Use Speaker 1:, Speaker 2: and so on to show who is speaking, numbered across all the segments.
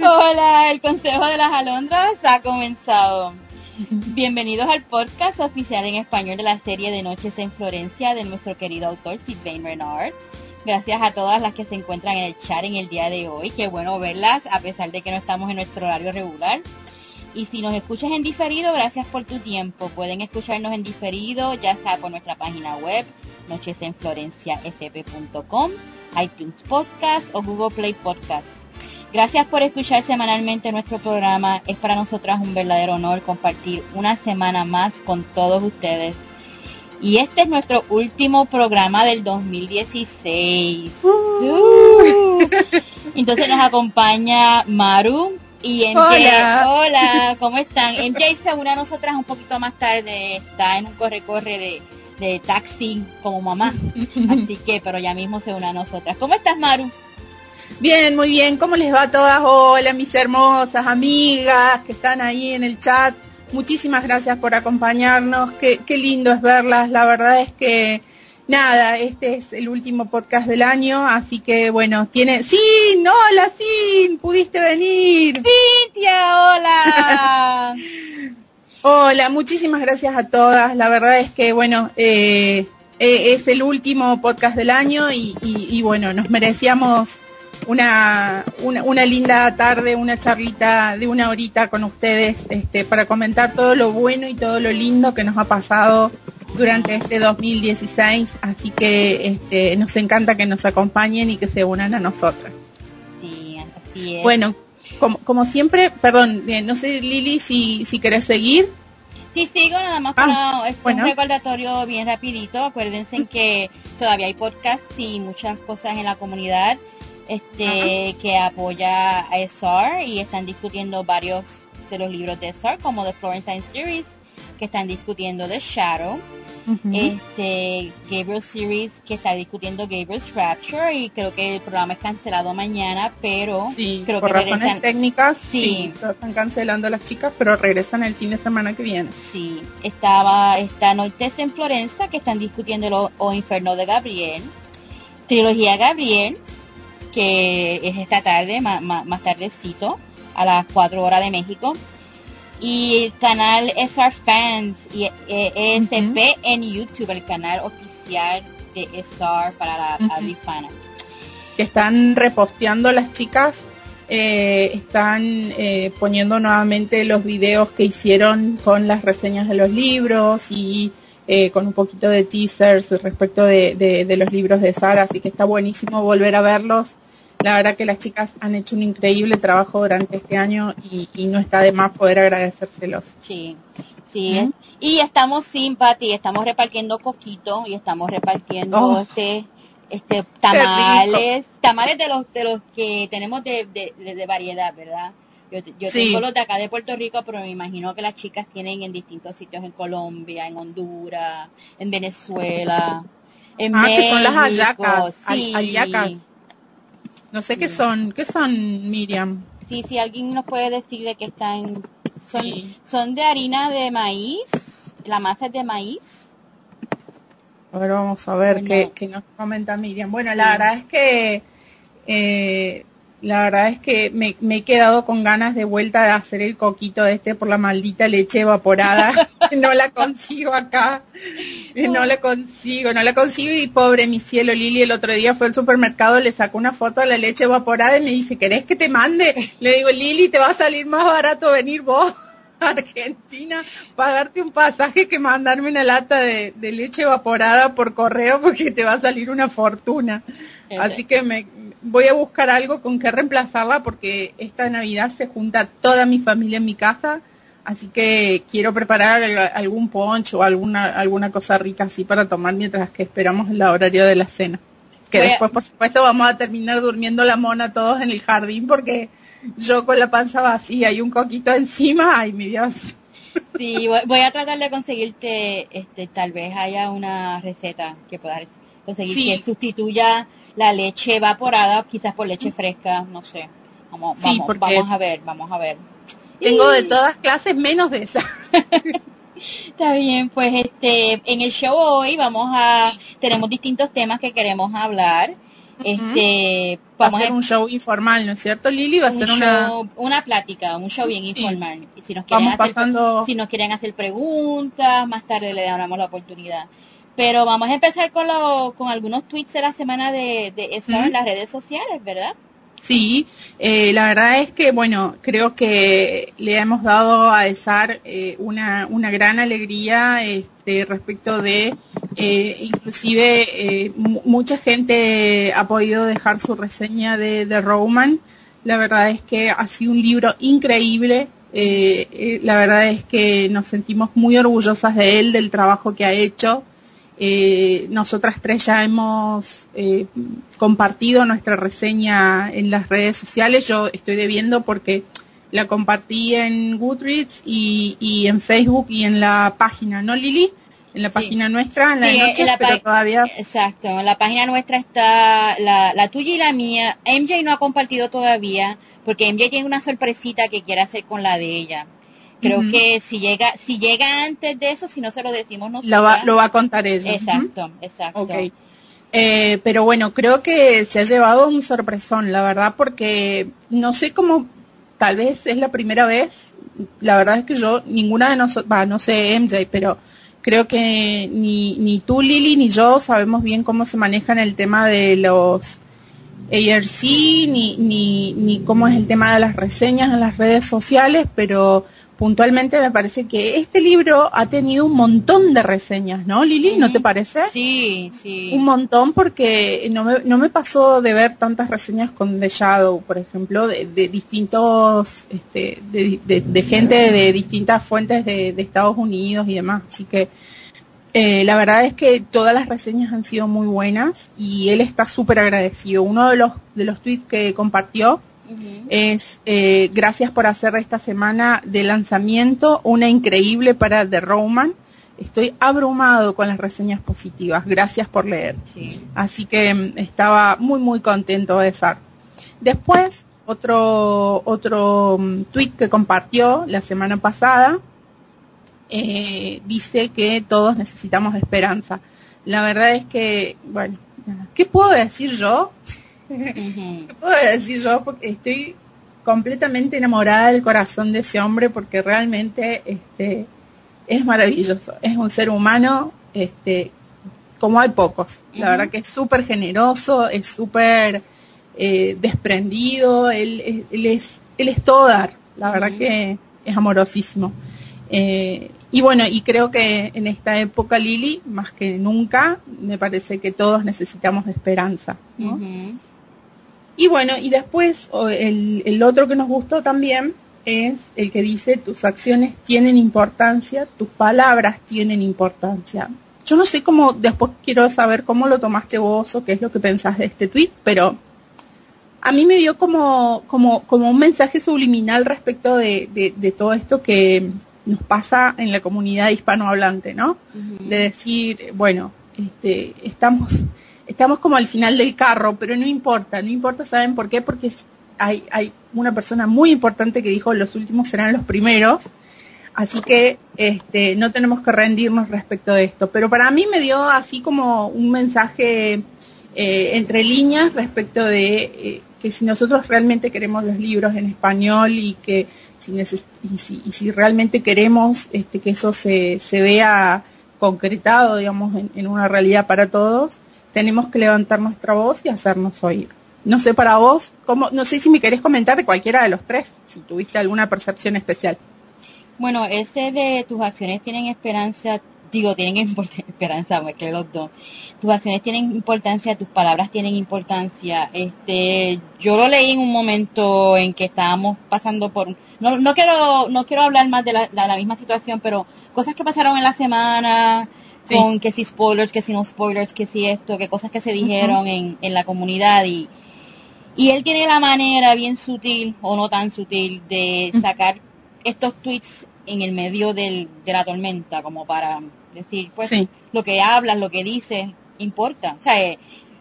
Speaker 1: Hola, el Consejo de las Alondras ha comenzado. Bienvenidos al podcast oficial en español de la serie de Noches en Florencia de nuestro querido autor Sylvain Renard. Gracias a todas las que se encuentran en el chat en el día de hoy. Qué bueno verlas a pesar de que no estamos en nuestro horario regular. Y si nos escuchas en diferido, gracias por tu tiempo. Pueden escucharnos en diferido, ya sea por nuestra página web, nochesenflorenciafp.com, iTunes Podcast o Google Play Podcast. Gracias por escuchar semanalmente nuestro programa. Es para nosotras un verdadero honor compartir una semana más con todos ustedes. Y este es nuestro último programa del 2016. Uh. Entonces nos acompaña Maru y MJ.
Speaker 2: Hola.
Speaker 1: Hola, ¿cómo están? MJ se une a nosotras un poquito más tarde. Está en un corre-corre de, de taxi como mamá. Así que, pero ya mismo se une a nosotras. ¿Cómo estás, Maru?
Speaker 2: Bien, muy bien. ¿Cómo les va a todas? Hola, mis hermosas amigas que están ahí en el chat. Muchísimas gracias por acompañarnos. Qué, qué lindo es verlas. La verdad es que nada, este es el último podcast del año, así que bueno, tiene... ¡Sí! ¡Hola, sí! ¡Pudiste venir!
Speaker 1: Cintia, hola.
Speaker 2: Hola, muchísimas gracias a todas. La verdad es que, bueno, eh, eh, es el último podcast del año y, y- y, bueno, nos merecíamos una, una, una linda tarde, una charlita de una horita con ustedes este, para comentar todo lo bueno y todo lo lindo que nos ha pasado durante este 2016. Así que este, nos encanta que nos acompañen y que se unan a nosotras.
Speaker 1: Sí, así es.
Speaker 2: Bueno, como, como siempre, perdón, eh, no sé Lili si, si querés seguir.
Speaker 1: Sí, sigo nada más
Speaker 2: Ah,
Speaker 1: para este,
Speaker 2: bueno.
Speaker 1: un recordatorio bien rapidito. Acuérdense que todavía hay podcasts y muchas cosas en la comunidad este que apoya a SR y están discutiendo varios de los libros de SR como The Florentine Series que están discutiendo The Shadow, este Gabriel Series que está discutiendo Gabriel's Rapture y creo que el programa es cancelado mañana, pero
Speaker 2: Sí,
Speaker 1: creo
Speaker 2: por
Speaker 1: que
Speaker 2: razones
Speaker 1: regresan
Speaker 2: técnicas,
Speaker 1: Sí.
Speaker 2: están cancelando las chicas, pero regresan el fin de semana que viene.
Speaker 1: Sí, estaba esta Noites en Florencia que están discutiendo lo, o Inferno de Gabriel, Trilogía Gabriel, que es esta tarde, ma- ma- más tardecito, a las 4 horas de México, y el canal SR Fans y eh, ESP en YouTube, el canal oficial de SR para la habla hispana.
Speaker 2: Que están reposteando las chicas, eh, están eh, poniendo nuevamente los videos que hicieron con las reseñas de los libros y eh, con un poquito de teasers respecto de, de- de los libros de Sara, así que está buenísimo volver a verlos. La verdad que las chicas han hecho un increíble trabajo durante este año y, y no está de más poder agradecérselos.
Speaker 1: Sí, sí. Y estamos simpati, estamos repartiendo poquito y estamos repartiendo
Speaker 2: Oh.
Speaker 1: este este tamales, tamales de los de los que tenemos de, de, de- de variedad, ¿verdad? Yo, yo
Speaker 2: Sí.
Speaker 1: tengo los de acá de Puerto Rico, pero me imagino que las chicas tienen en distintos sitios en Colombia, en Honduras, en Venezuela, en
Speaker 2: Ah, que son las hallacas,
Speaker 1: sí.
Speaker 2: hallacas. No sé qué
Speaker 1: Sí.
Speaker 2: son, ¿qué son, Miriam?
Speaker 1: Sí, si alguien nos puede decir de qué están, son,
Speaker 2: Sí.
Speaker 1: son de harina de maíz, la masa es de maíz.
Speaker 2: A ver, vamos a ver
Speaker 1: Bueno.
Speaker 2: qué, qué nos comenta Miriam. Bueno, la
Speaker 1: Sí.
Speaker 2: verdad es que eh, la verdad es que me, me he quedado con ganas de vuelta de hacer el coquito este por la maldita leche evaporada. no la consigo acá. No la consigo, no la consigo y pobre mi cielo Lili el otro día fue al supermercado, le sacó una foto a la leche evaporada y me dice, ¿querés que te mande? Le digo, Lili, te va a salir más barato venir vos a Argentina, pagarte un pasaje que mandarme una lata de, de leche evaporada por correo porque te va a salir una fortuna. Así que me voy a buscar algo con que reemplazarla porque esta Navidad se junta toda mi familia en mi casa. Así que quiero preparar al- algún poncho o alguna, alguna cosa rica así para tomar mientras que esperamos el horario de la cena. Que
Speaker 1: Voy a-
Speaker 2: después, por supuesto, vamos a terminar durmiendo la mona todos en el jardín porque yo con la panza vacía y un coquito encima, ay mi Dios.
Speaker 1: Sí, voy- voy a tratar de conseguirte, este, tal vez haya una receta que puedas conseguir
Speaker 2: Sí.
Speaker 1: que sustituya la leche evaporada, quizás por leche fresca, no sé. Vamos,
Speaker 2: Sí,
Speaker 1: vamos, vamos a ver, vamos a ver.
Speaker 2: Tengo de todas clases menos de esa.
Speaker 1: Está bien, pues este, en el show hoy vamos a, tenemos distintos temas que queremos hablar. Este,
Speaker 2: Va a
Speaker 1: vamos
Speaker 2: ser
Speaker 1: a
Speaker 2: un show informal, ¿no es cierto, Lili? Va a ser una...
Speaker 1: show- una plática, un show bien
Speaker 2: Sí.
Speaker 1: informal. Y si nos quieren
Speaker 2: Vamos
Speaker 1: hacer,
Speaker 2: pasando...
Speaker 1: si nos quieren hacer preguntas, más tarde le damos la oportunidad. Pero vamos a empezar con lo, con algunos tweets de la semana de, de en las redes sociales, ¿verdad?
Speaker 2: Sí, eh, la verdad es que, bueno, creo que le hemos dado a ESAR eh, una, una gran alegría este, respecto de, eh, inclusive, eh, mu- mucha gente ha podido dejar su reseña de, de Roman. La verdad es que ha sido un libro increíble. eh, la verdad es que nos sentimos muy orgullosas de él, del trabajo que ha hecho. Eh, nosotras tres ya hemos eh, compartido nuestra reseña en las redes sociales. Yo estoy debiendo porque la compartí en Goodreads y, y en Facebook y en la página, ¿no, Lili? En la
Speaker 1: Sí.
Speaker 2: página nuestra, en la
Speaker 1: Sí,
Speaker 2: de noche,
Speaker 1: en la
Speaker 2: pero todavía...
Speaker 1: Exacto, en la página nuestra está la, la tuya y la mía. MJ no ha compartido todavía porque MJ tiene una sorpresita que quiere hacer con la de ella. Creo que si llega, si llega antes de eso, si no se lo decimos nosotros.
Speaker 2: Lo va, lo va a contar ella.
Speaker 1: Exacto, exacto.
Speaker 2: Eh, pero bueno, creo que se ha llevado un sorpresón, la verdad, porque no sé cómo, tal vez es la primera vez, la verdad es que yo, ninguna de nosotros, va, no sé MJ, pero creo que ni, ni tú, Lili, ni yo sabemos bien cómo se manejan el tema de los ARC, ni, ni, ni cómo es el tema de las reseñas en las redes sociales, pero puntualmente me parece que este libro ha tenido un montón de reseñas, ¿no, Lili? ¿No te parece?
Speaker 1: Sí, sí.
Speaker 2: Un montón porque no me, no me pasó de ver tantas reseñas con The Shadow, por ejemplo, de, de distintos, este, de, de- de gente de distintas fuentes de, de Estados Unidos y demás. Así que eh, la verdad es que todas las reseñas han sido muy buenas y él está súper agradecido. Uno de los, de los tweets que compartió Es eh, gracias por hacer esta semana de lanzamiento una increíble para The Roman. Estoy abrumado con las reseñas positivas. Gracias por leer.
Speaker 1: Sí.
Speaker 2: Así que mm, estaba muy muy contento de estar. Después, otro, otro mm, tweet que compartió la semana pasada, eh, dice que todos necesitamos esperanza. La verdad es que, bueno. ¿qué puedo decir yo? ¿Qué puedo decir yo? Porque estoy completamente enamorada del corazón de ese hombre porque realmente este, es maravilloso. Es un ser humano este, como hay pocos. La verdad que es súper generoso, es súper eh, desprendido, él, es- él, es, él es todo dar. La verdad que es amorosísimo. Eh, y bueno, y creo que en esta época, Lili, más que nunca, me parece que todos necesitamos de esperanza. ¿no? Y bueno, y después el, el otro que nos gustó también es el que dice tus acciones tienen importancia, tus palabras tienen importancia. Yo no sé cómo, después quiero saber cómo lo tomaste vos o qué es lo que pensás de este tweet, pero a mí me dio como, como, como un mensaje subliminal respecto de, de, de todo esto que nos pasa en la comunidad hispanohablante, ¿no? De decir, bueno, este, estamos, estamos como al final del carro, pero no importa, no importa, ¿saben por qué? Porque hay, hay una persona muy importante que dijo los últimos serán los primeros, así que este, no tenemos que rendirnos respecto de esto. Pero para mí me dio así como un mensaje eh, entre líneas respecto de eh, que si nosotros realmente queremos los libros en español y que si, neces- y si, realmente queremos este, que eso se, se vea concretado, digamos, en una realidad para todos, tenemos que levantar nuestra voz y hacernos oír. No sé para vos, cómo, no sé si me querés comentar de cualquiera de los tres, si tuviste alguna percepción especial.
Speaker 1: Bueno, ese de tus acciones tienen esperanza, digo, tienen esperanza, que los dos. Tus acciones tienen importancia, tus palabras tienen importancia. Este, yo lo leí en un momento en que estábamos pasando por, no, no quiero, no quiero hablar más de la misma situación, pero cosas que pasaron en la semana,
Speaker 2: Sí.
Speaker 1: con que si spoilers, que si no spoilers, que si esto, que cosas que se dijeron en, en la comunidad y, y él tiene la manera bien sutil o no tan sutil de sacar estos tweets en el medio del, de la tormenta, como para decir, pues,
Speaker 2: Sí.
Speaker 1: lo que hablas, lo que dices, importa. O sea, eh,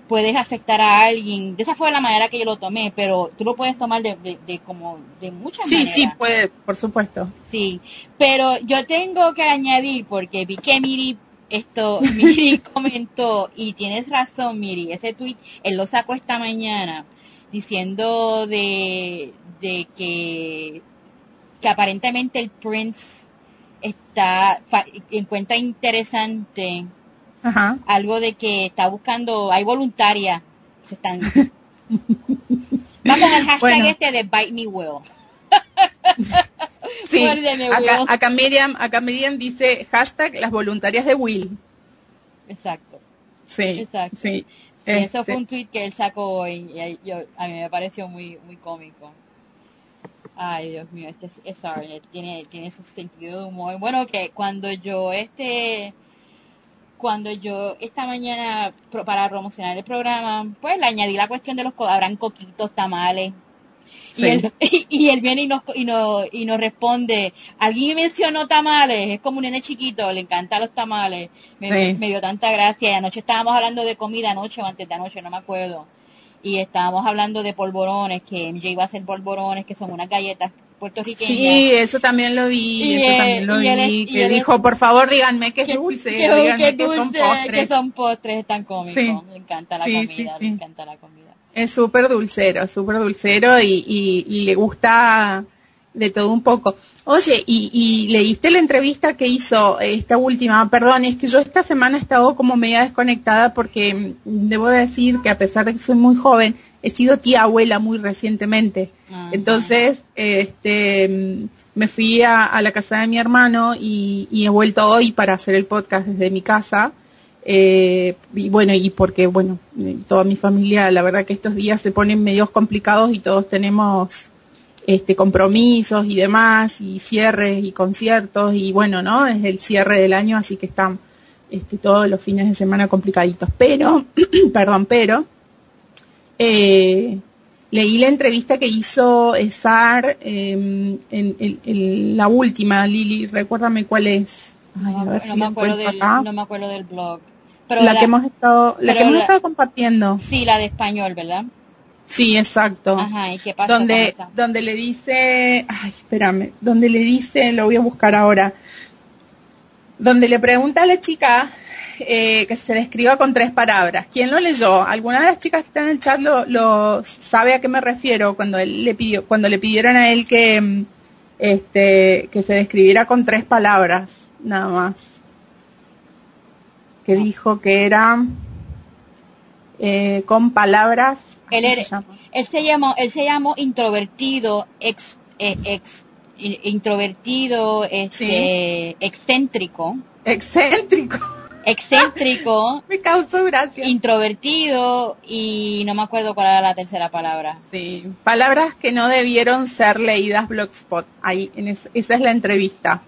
Speaker 1: puedes afectar a alguien. De esa fue la manera que yo lo tomé, pero tú lo puedes tomar de, de, de como de muchas
Speaker 2: Sí,
Speaker 1: maneras.
Speaker 2: sí, puede, por supuesto.
Speaker 1: Sí, pero yo tengo que añadir, porque vi que Miri, esto, Miri comentó, y tienes razón, Miri, ese tweet, él lo sacó esta mañana, diciendo de, de que, que aparentemente el Prince está, fa- encuentra interesante
Speaker 2: Ajá.
Speaker 1: algo de que está buscando, hay voluntarias, se están, va con el hashtag
Speaker 2: Bueno.
Speaker 1: este de Bite Me Will.
Speaker 2: Sí, acá, acá Miriam, acá Miriam dice hashtag las voluntarias de Will.
Speaker 1: Exacto.
Speaker 2: Sí,
Speaker 1: Exacto.
Speaker 2: sí.
Speaker 1: Sí, eso
Speaker 2: Este,
Speaker 1: fue un tweet que él sacó hoy y ahí yo, a mí me pareció muy muy cómico. Ay, Dios mío, este es, es Arnett, tiene tiene su sentido de humor. Bueno, que cuando yo este cuando yo esta mañana pro- para promocionar el programa, pues le añadí la cuestión de los habrán coquitos, tamales. Y, él, y él viene y nos, y, nos, y nos responde, alguien mencionó tamales, es como un nene chiquito, le encantan los tamales, me,
Speaker 2: Sí.
Speaker 1: me dio tanta gracia, y anoche estábamos hablando de comida, anoche o antes de anoche, no me acuerdo, y estábamos hablando de polvorones, que MJ iba a hacer polvorones, que son unas galletas puertorriqueñas.
Speaker 2: Sí, eso también lo vi,
Speaker 1: Y
Speaker 2: eso
Speaker 1: él-
Speaker 2: también lo
Speaker 1: y él
Speaker 2: vi,
Speaker 1: y
Speaker 2: que
Speaker 1: él es-
Speaker 2: dijo, por favor díganme que es dulce,
Speaker 1: que-
Speaker 2: díganme
Speaker 1: que
Speaker 2: que, son
Speaker 1: dulce,
Speaker 2: postres.
Speaker 1: que son postres tan cómicos,
Speaker 2: Sí.
Speaker 1: le encanta la
Speaker 2: Sí,
Speaker 1: comida,
Speaker 2: sí,
Speaker 1: le
Speaker 2: sí.
Speaker 1: encanta la comida.
Speaker 2: Es súper dulcero, súper dulcero y, y, y le gusta de todo un poco. Oye, y, y leíste la entrevista que hizo esta última, perdón, es que yo esta semana he estado como media desconectada porque debo decir que a pesar de que soy muy joven, he sido tía abuela muy recientemente.
Speaker 1: Ajá.
Speaker 2: Entonces, este, me fui a, a la casa de mi hermano y he vuelto hoy para hacer el podcast desde mi casa. Eh, y bueno, y porque, bueno, eh, toda mi familia, la verdad que estos días se ponen medios complicados y todos tenemos este compromisos y demás, y cierres y conciertos, y bueno, ¿no? Es el cierre del año, así que están este, todos los fines de semana complicaditos. Pero, perdón, pero, eh, leí la entrevista que hizo Esar eh, en, en- en la última, Lili, recuérdame cuál es. Ay,
Speaker 1: No,
Speaker 2: a ver
Speaker 1: no
Speaker 2: si
Speaker 1: me acuerdo
Speaker 2: encuentro
Speaker 1: del,
Speaker 2: acá.
Speaker 1: no me acuerdo del blog. Pero
Speaker 2: la,
Speaker 1: la-
Speaker 2: que hemos estado, la que hemos
Speaker 1: la-
Speaker 2: estado compartiendo.
Speaker 1: Sí, la de español, ¿verdad?
Speaker 2: Sí, exacto.
Speaker 1: Ajá, ¿y qué pasó
Speaker 2: donde, donde le dice, ay, espérame, donde le dice, lo voy a buscar ahora, donde le pregunta a la chica eh, que se describa con tres palabras. ¿Quién lo leyó? ¿Alguna de las chicas que está en el chat lo, lo sabe a qué me refiero cuando él le pidió, cuando le pidieron a él que, mm, este, que se describiera con tres palabras, nada más? Que dijo que era eh, con palabras.
Speaker 1: Él era-
Speaker 2: se llama.
Speaker 1: Él se llamó, él se llamó introvertido, ex, eh, ex, in- introvertido, este, excéntrico,
Speaker 2: Excéntrico.
Speaker 1: excéntrico,
Speaker 2: Me causó gracia.
Speaker 1: introvertido y no me acuerdo cuál era la tercera palabra.
Speaker 2: Sí, palabras que no debieron ser leídas Blogspot. Ahí, en es- esa es la entrevista.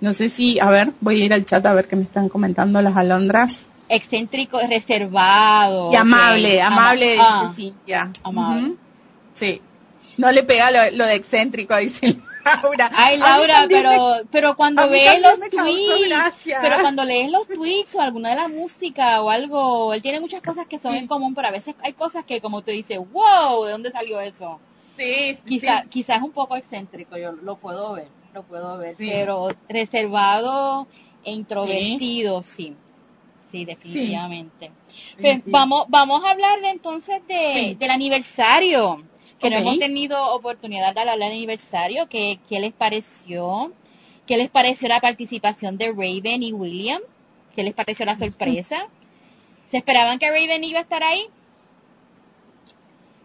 Speaker 2: No sé si, a ver, voy a ir al chat a ver qué me están comentando las alondras.
Speaker 1: Excéntrico, reservado.
Speaker 2: Y amable.
Speaker 1: Ama-
Speaker 2: amable,
Speaker 1: ah,
Speaker 2: dice Cintia.
Speaker 1: amable.
Speaker 2: Sí. No le pega lo, lo de excéntrico, dice Laura.
Speaker 1: Ay, Laura,
Speaker 2: me-
Speaker 1: pero, pero cuando ves los tweets, pero cuando lees los tweets o alguna de la música o algo, él tiene muchas cosas que son
Speaker 2: Sí.
Speaker 1: en común, pero a veces hay cosas que como tú dices, wow, ¿de dónde salió eso?
Speaker 2: Sí, sí,
Speaker 1: Quizá,
Speaker 2: sí.
Speaker 1: quizás un poco excéntrico, yo lo puedo ver, lo puedo ver,
Speaker 2: Sí.
Speaker 1: pero reservado e introvertido, sí. Sí, definitivamente. Pues. Vamos, vamos a hablar de, entonces de, del aniversario, que no hemos tenido oportunidad de hablar del aniversario, ¿qué, qué les pareció? ¿Qué les pareció la participación de Raven y William? ¿Qué les pareció la sorpresa? ¿Se esperaban que Raven iba a estar ahí?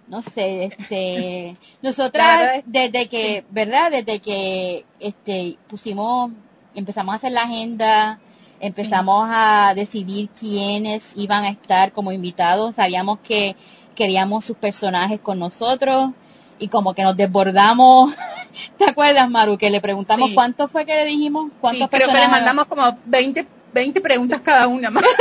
Speaker 1: No sé, este, nosotras
Speaker 2: es-
Speaker 1: desde que, ¿verdad? Desde que, este, pusimos, empezamos a hacer la agenda, empezamos a decidir quiénes iban a estar como invitados, sabíamos que queríamos sus personajes con nosotros y como que nos desbordamos. ¿Te acuerdas, Maru? Que le preguntamos
Speaker 2: Sí.
Speaker 1: cuánto fue que le dijimos, cuántos
Speaker 2: creo que le
Speaker 1: personajes.
Speaker 2: mandamos como 20, 20 preguntas cada una más.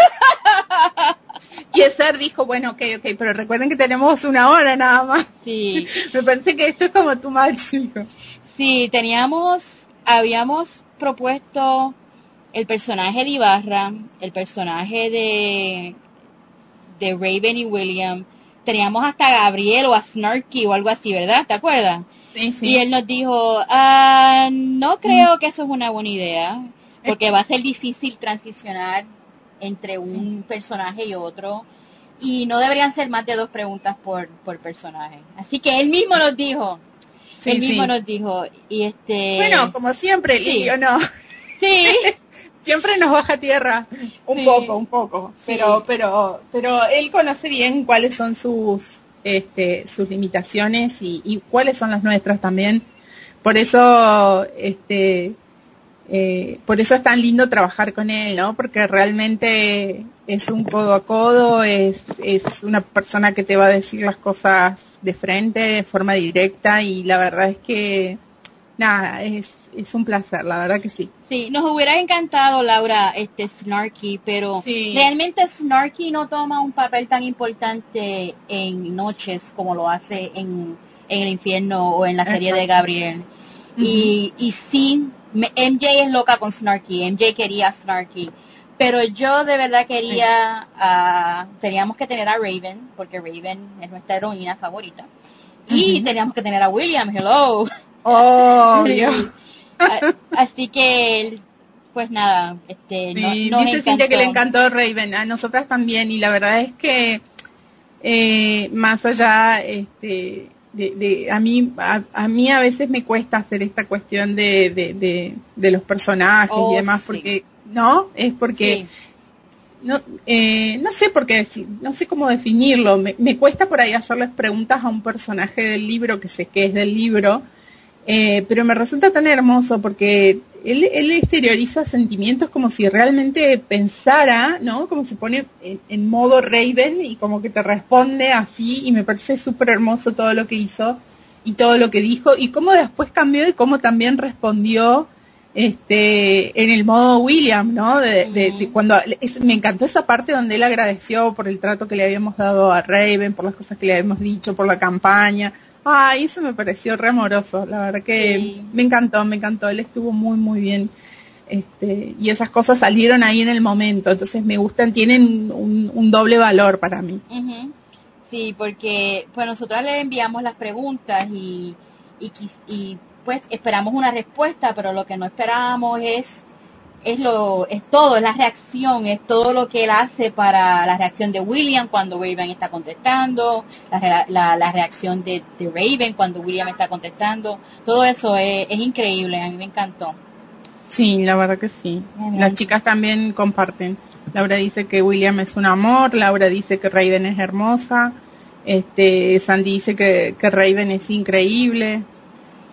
Speaker 2: y Eser dijo, bueno, ok, ok, pero recuerden que tenemos una hora nada más.
Speaker 1: Sí.
Speaker 2: Me parece que esto es como too much, dijo.
Speaker 1: Sí, teníamos, habíamos propuesto el personaje de Ibarra, el personaje de, de Raven y William, teníamos hasta a Gabriel o a Snarky o algo así, ¿verdad? ¿Te acuerdas?
Speaker 2: Sí, sí.
Speaker 1: Y él nos dijo, ah, no creo que eso es una buena idea, porque va a ser difícil transicionar entre un personaje y otro, y no deberían ser más de dos preguntas por, por personaje. Así que él mismo nos dijo,
Speaker 2: Sí,
Speaker 1: él mismo
Speaker 2: sí.
Speaker 1: nos dijo, y este...
Speaker 2: Bueno, como siempre,
Speaker 1: sí.
Speaker 2: Lili, ¿o no?
Speaker 1: Sí,
Speaker 2: siempre nos baja tierra un poco, un poco, pero, pero, pero él conoce bien cuáles son sus, este, sus limitaciones y, y cuáles son las nuestras también. Por eso, este, eh, por eso es tan lindo trabajar con él, ¿no? Porque realmente es un codo a codo, es, es una persona que te va a decir las cosas de frente, de forma directa y la verdad es que, nada, es, es un placer, la verdad que sí.
Speaker 1: sí, nos hubiera encantado, Laura, este Snarky, pero
Speaker 2: Sí.
Speaker 1: realmente Snarky no toma un papel tan importante en Noches como lo hace en, en el infierno o en la serie de. Gabriel. Y, y sí, MJ es loca con Snarky, MJ quería a Snarky, pero yo de verdad quería, a- teníamos que tener a Raven, porque Raven es nuestra heroína favorita, y teníamos que tener a William, hello.
Speaker 2: Obvio.
Speaker 1: A- Así que, pues nada, este, no,
Speaker 2: Sí,
Speaker 1: nos
Speaker 2: dice Cintia que le
Speaker 1: encantó.
Speaker 2: encantó Raven, a nosotras también, y la verdad es que eh, más allá, este, de, de- a mí, a, a mí a veces me cuesta hacer esta cuestión de, de, de, de los personajes
Speaker 1: Oh,
Speaker 2: y demás,
Speaker 1: sí.
Speaker 2: porque, ¿no? Es porque
Speaker 1: Sí.
Speaker 2: no, eh, no sé por qué decir, no sé cómo definirlo. Me, me cuesta por ahí hacerles preguntas a un personaje del libro que sé que es del libro, eh, pero me resulta tan hermoso porque él, él exterioriza sentimientos como si realmente pensara, ¿no? Como se pone en, en modo Raven y como que te responde así y me parece súper hermoso todo lo que hizo y todo lo que dijo y cómo después cambió y cómo también respondió este en el modo William, ¿no? De, de- de cuando es- me encantó esa parte donde él agradeció por el trato que le habíamos dado a Raven, por las cosas que le habíamos dicho, por la campaña. Ay, eso me pareció re amoroso, la verdad que
Speaker 1: Sí.
Speaker 2: me encantó, me encantó, él estuvo muy muy bien. Este, y esas cosas salieron ahí en el momento, entonces me gustan, tienen un, un doble valor para mí.
Speaker 1: Sí, porque pues nosotros le enviamos las preguntas y, y, y, pues esperamos una respuesta, pero lo que no esperábamos es es lo es todo, es la reacción, es todo lo que él hace para la reacción de William cuando Raven está contestando, la, la, la reacción de, de Raven cuando William está contestando, todo eso es, es increíble, a mí me encantó.
Speaker 2: Sí, la verdad que sí.
Speaker 1: Bien.
Speaker 2: Las chicas también comparten. Laura dice que William es un amor, Laura dice que Raven es hermosa, este, Sandy dice que, que Raven es increíble.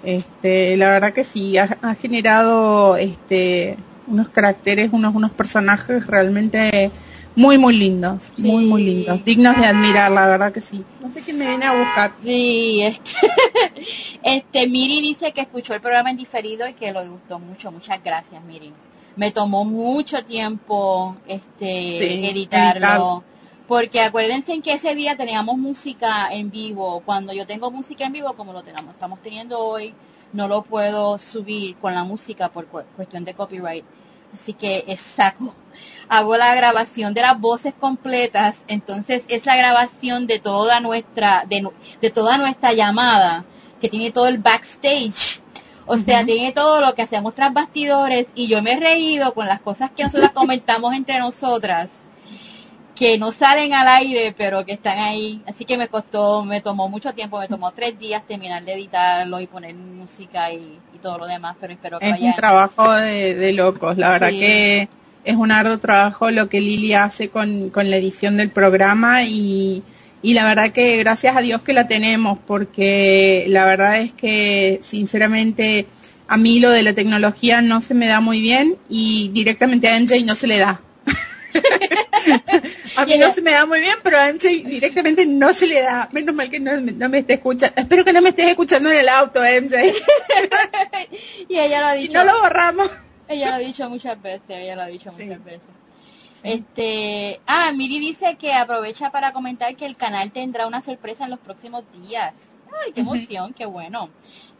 Speaker 2: Este, la verdad que sí, ha, ha generado este unos caracteres, unos, unos personajes realmente muy muy lindos, muy muy lindos, dignos de admirar, la verdad que sí. No sé quién me viene a buscar.
Speaker 1: Sí, este, este, Miri dice que escuchó el programa en diferido y que lo gustó mucho. Muchas gracias, Miri. Me tomó mucho tiempo, este,
Speaker 2: Sí,
Speaker 1: editarlo.
Speaker 2: editar.
Speaker 1: Porque acuérdense en que ese día teníamos música en vivo. Cuando yo tengo música en vivo, como lo tenemos, estamos teniendo hoy, no lo puedo subir con la música por cu- cuestión de copyright. Así que saco, hago la grabación de las voces completas, entonces es la grabación de toda nuestra, de, de toda nuestra llamada, que tiene todo el backstage. O sea, tiene todo lo que hacemos tras bastidores. Y yo me he reído con las cosas que nosotras comentamos entre nosotras que no salen al aire, pero que están ahí. Así que me costó, me tomó mucho tiempo, me tomó tres días terminar de editarlo y poner música y todo lo demás, pero espero que
Speaker 2: Es
Speaker 1: vaya.
Speaker 2: un trabajo de, de locos, la verdad
Speaker 1: Sí.
Speaker 2: que es un arduo trabajo lo que Lili hace con, con la edición del programa y, y la verdad que gracias a Dios que la tenemos porque la verdad es que sinceramente a mí lo de la tecnología no se me da muy bien y directamente a MJ no se le da. a mí no se me da muy bien, pero a MJ directamente no se le da. Menos mal que no, no me esté escuchando. Espero que no me estés escuchando en el auto, MJ.
Speaker 1: y ella lo ha
Speaker 2: si
Speaker 1: dicho,
Speaker 2: no lo borramos.
Speaker 1: ella lo ha dicho muchas veces, ella lo ha dicho
Speaker 2: Sí.
Speaker 1: muchas veces. Este, ah, Miri dice que aprovecha para comentar que el canal tendrá una sorpresa en los próximos días. Ay, qué emoción, qué bueno.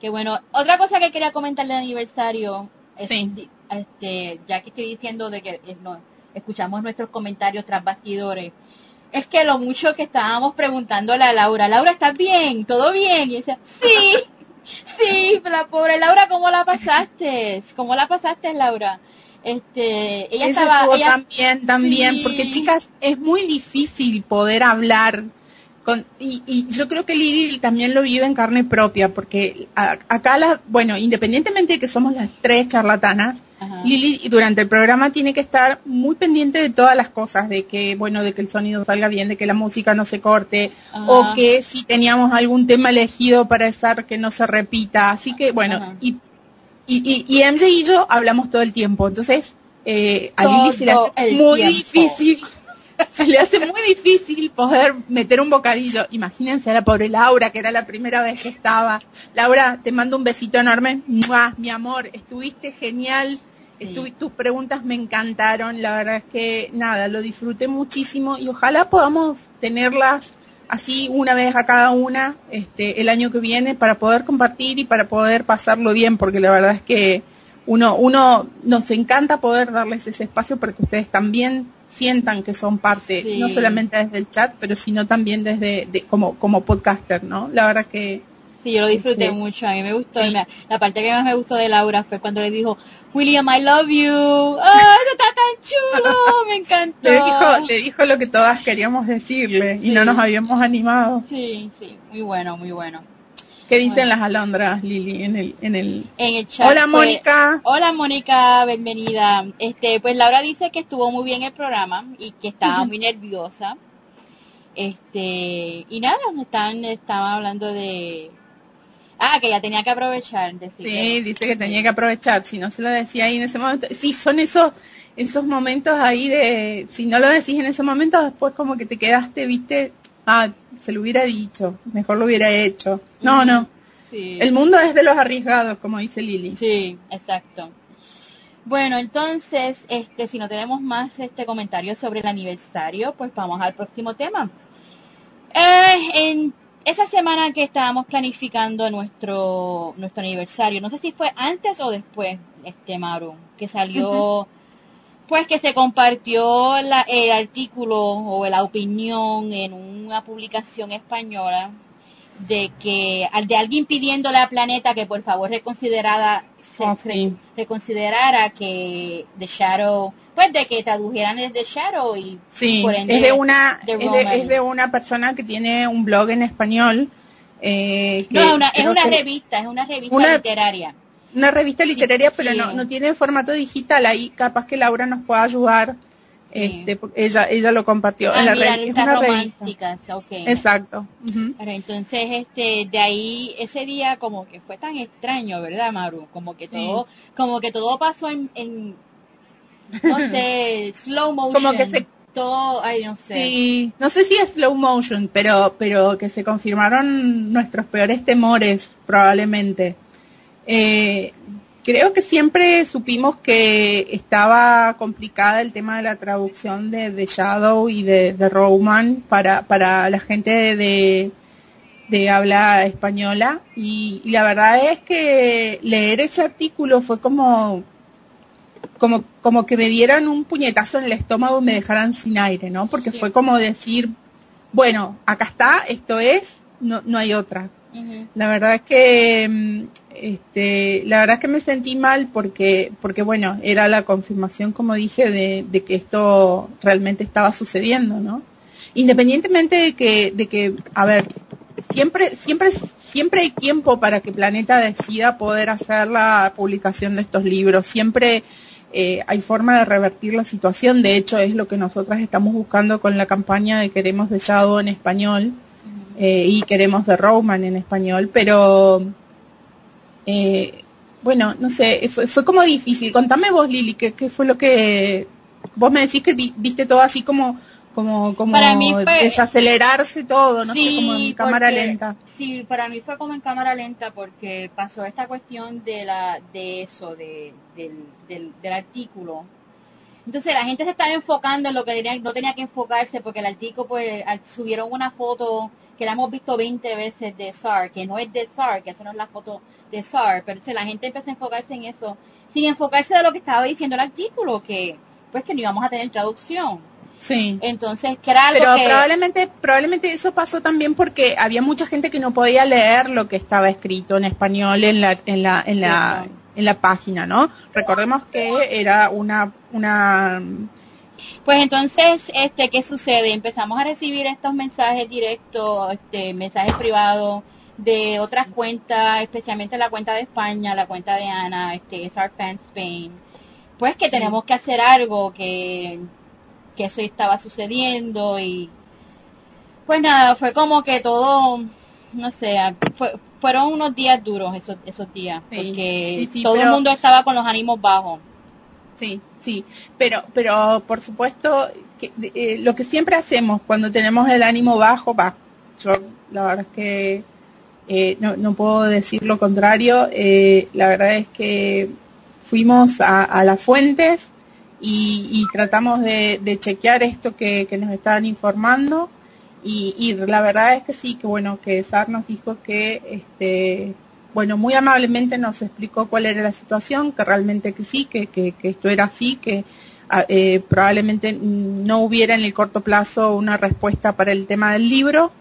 Speaker 1: Qué bueno. Otra cosa que quería comentar del aniversario es,
Speaker 2: Sí.
Speaker 1: este, ya que estoy diciendo de que eh, no, escuchamos nuestros comentarios tras bastidores. es que lo mucho que estábamos preguntándole a Laura, Laura, ¿estás bien? ¿Todo bien? Y decía, sí, sí, la pobre Laura, ¿cómo la pasaste? ¿Cómo la pasaste, Laura? Este, ella estaba,
Speaker 2: también, también, porque chicas, es muy difícil poder hablar y, yo creo que Lili también lo vive en carne propia, porque acá, la, bueno, independientemente de que somos las tres charlatanas, Lili durante el programa tiene que estar muy pendiente de todas las cosas, de que, bueno, de que el sonido salga bien, de que la música no se corte, o que si teníamos algún tema elegido para estar que no se repita. Así que, bueno, y, y, y, MJ y yo hablamos todo el tiempo, entonces eh, a Lili se le hace muy difícil se le hace muy difícil poder meter un bocadillo. Imagínense a la pobre Laura, que era la primera vez que estaba. Laura, te mando un besito enorme. Mi amor, estuviste genial. tus preguntas me encantaron. La verdad es que nada, lo disfruté muchísimo y ojalá podamos tenerlas así una vez a cada una este, el año que viene para poder compartir y para poder pasarlo bien, porque la verdad es que uno, uno nos encanta poder darles ese espacio para que ustedes también sientan que son parte, no solamente desde el chat, pero sino también desde como, como podcaster, ¿no? La verdad que...
Speaker 1: Sí, yo lo disfruté este, mucho, a mí me gustó. la parte que más me gustó de Laura fue cuando le dijo, William, I love you. ¡Ah, eso está tan chulo! Me encantó.
Speaker 2: Le dijo, le dijo lo que todas queríamos decirle y no nos habíamos animado.
Speaker 1: Sí, sí, muy bueno, muy bueno.
Speaker 2: ¿Qué dicen las alondras, Lili, en el, en el,
Speaker 1: en el chat?
Speaker 2: Hola, pues, Mónica.
Speaker 1: hola, Mónica, bienvenida. Este, pues Laura dice que estuvo muy bien el programa y que estaba muy nerviosa. Este, y nada, están, estaban hablando de, Ah, que ya tenía que aprovechar.
Speaker 2: sí, dice que tenía que aprovechar. Si no se lo decía ahí en ese momento. Sí, son esos, esos momentos ahí de, si no lo decís en ese momento, después como que te quedaste, viste, ah, se lo hubiera dicho, mejor lo hubiera hecho. No, no. El mundo es de los arriesgados, como dice Lili.
Speaker 1: Sí, exacto. Bueno, entonces, este, si no tenemos más este comentario sobre el aniversario, pues vamos al próximo tema. Eh, en esa semana que estábamos planificando nuestro nuestro aniversario, no sé si fue antes o después, este Maru, que salió pues que se compartió el artículo o la opinión en una publicación española de que de alguien pidiéndole al planeta que por favor reconsiderara oh, reconsiderara que The Shadow pues de que tradujeran el The Shadow y
Speaker 2: sí, es de una es, de, una persona que tiene un blog en español
Speaker 1: eh, no, es una revista es una revista literaria
Speaker 2: una revista literaria, pero no, no tiene formato digital. Ahí capaz que Laura nos pueda ayudar. Este, ella ella lo compartió
Speaker 1: en ah, la revista románticas
Speaker 2: exacto.
Speaker 1: Entonces este de ahí ese día como que fue tan extraño verdad Maru como que todo como que todo pasó en, en no sé slow motion.
Speaker 2: Como que se
Speaker 1: todo ay no sé.
Speaker 2: Sí. No sé si es slow motion pero pero que se confirmaron nuestros peores temores probablemente eh, creo que siempre supimos que estaba complicada el tema de la traducción de, The Shadow y de, Roman para, para la gente de, de habla española y, la verdad es que leer ese artículo fue como como como que me dieran un puñetazo en el estómago y me dejaran sin aire, ¿no? Porque fue como decir, bueno, acá está, esto es, no, no hay otra. La verdad es que mm, este, la verdad es que me sentí mal porque, porque bueno, era la confirmación, como dije, de, que esto realmente estaba sucediendo, ¿no? Independientemente de que, de que, a ver, siempre, siempre, siempre hay tiempo para que Planeta decida poder hacer la publicación de estos libros. Siempre eh, hay forma de revertir la situación. De hecho, es lo que nosotras estamos buscando con la campaña de Queremos de Shadow en español eh, y Queremos de Roman en español. Pero eh, bueno, no sé, fue, fue, como difícil. Contame vos, Lili, ¿qué, ¿qué, fue lo que... Vos me decís que viste todo así como como como
Speaker 1: para mí fue,
Speaker 2: desacelerarse todo, no sé, como en cámara lenta.
Speaker 1: Sí, para mí fue como en cámara lenta porque pasó esta cuestión de la de eso, de, del, del, del artículo. Entonces la gente se estaba enfocando en lo que tenía, no tenía que enfocarse porque el artículo pues subieron una foto que la hemos visto 20 veces de SAR, que no es de SAR, que esa no es la foto de SAR, pero la gente empezó a enfocarse en eso, sin enfocarse de lo que estaba diciendo el artículo, que pues que no íbamos a tener traducción.
Speaker 2: Sí.
Speaker 1: Entonces, que era algo
Speaker 2: Pero
Speaker 1: que...
Speaker 2: probablemente, probablemente eso pasó también porque había mucha gente que no podía leer lo que estaba escrito en español en la, en la, en la, en la página, ¿no? Recordemos que era una, una,
Speaker 1: Pues entonces, este, ¿qué sucede? Empezamos a recibir estos mensajes directos, este, mensajes privados de otras cuentas, especialmente la cuenta de España, la cuenta de Ana, este, SR Fan Spain, pues que tenemos que hacer algo, que, que eso estaba sucediendo y pues nada, fue como que todo, no sé, fue- fueron unos días duros esos, esos días,
Speaker 2: Sí,
Speaker 1: porque
Speaker 2: sí, sí,
Speaker 1: todo el mundo estaba con los ánimos bajos.
Speaker 2: Sí, sí, pero, pero por supuesto, que, eh, lo que siempre hacemos cuando tenemos el ánimo bajo, va, yo la verdad es que eh, no, puedo decir lo contrario, eh, la verdad es que fuimos a, las fuentes y, tratamos de, chequear esto que, nos estaban informando. Y, la verdad es que sí, que bueno, que SAR nos dijo que este bueno, muy amablemente nos explicó cuál era la situación, que realmente que sí, que esto era así, que ah, eh, probablemente no hubiera en el corto plazo una respuesta para el tema del libro,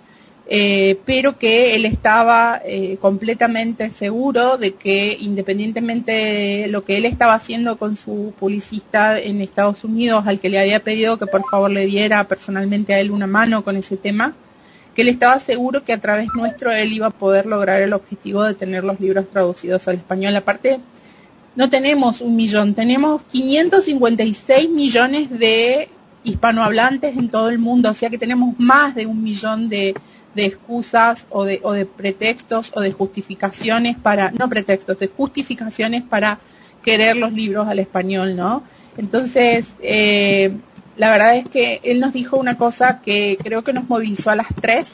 Speaker 2: eh, pero que él estaba eh, completamente seguro de que independientemente de lo que él estaba haciendo con su publicista en Estados Unidos, al que le había pedido que por favor le diera personalmente a él una mano con ese tema, que él estaba seguro que a través nuestro él iba a poder lograr el objetivo de tener los libros traducidos al español. Aparte, no tenemos un millón, tenemos 556 millones de hispanohablantes en todo el mundo, o sea que tenemos más de un millón de, de excusas o de, o de pretextos o de justificaciones para, no pretextos, de justificaciones para querer los libros al español, ¿no? Entonces, eh, la verdad es que él nos dijo una cosa que creo que nos movilizó a las tres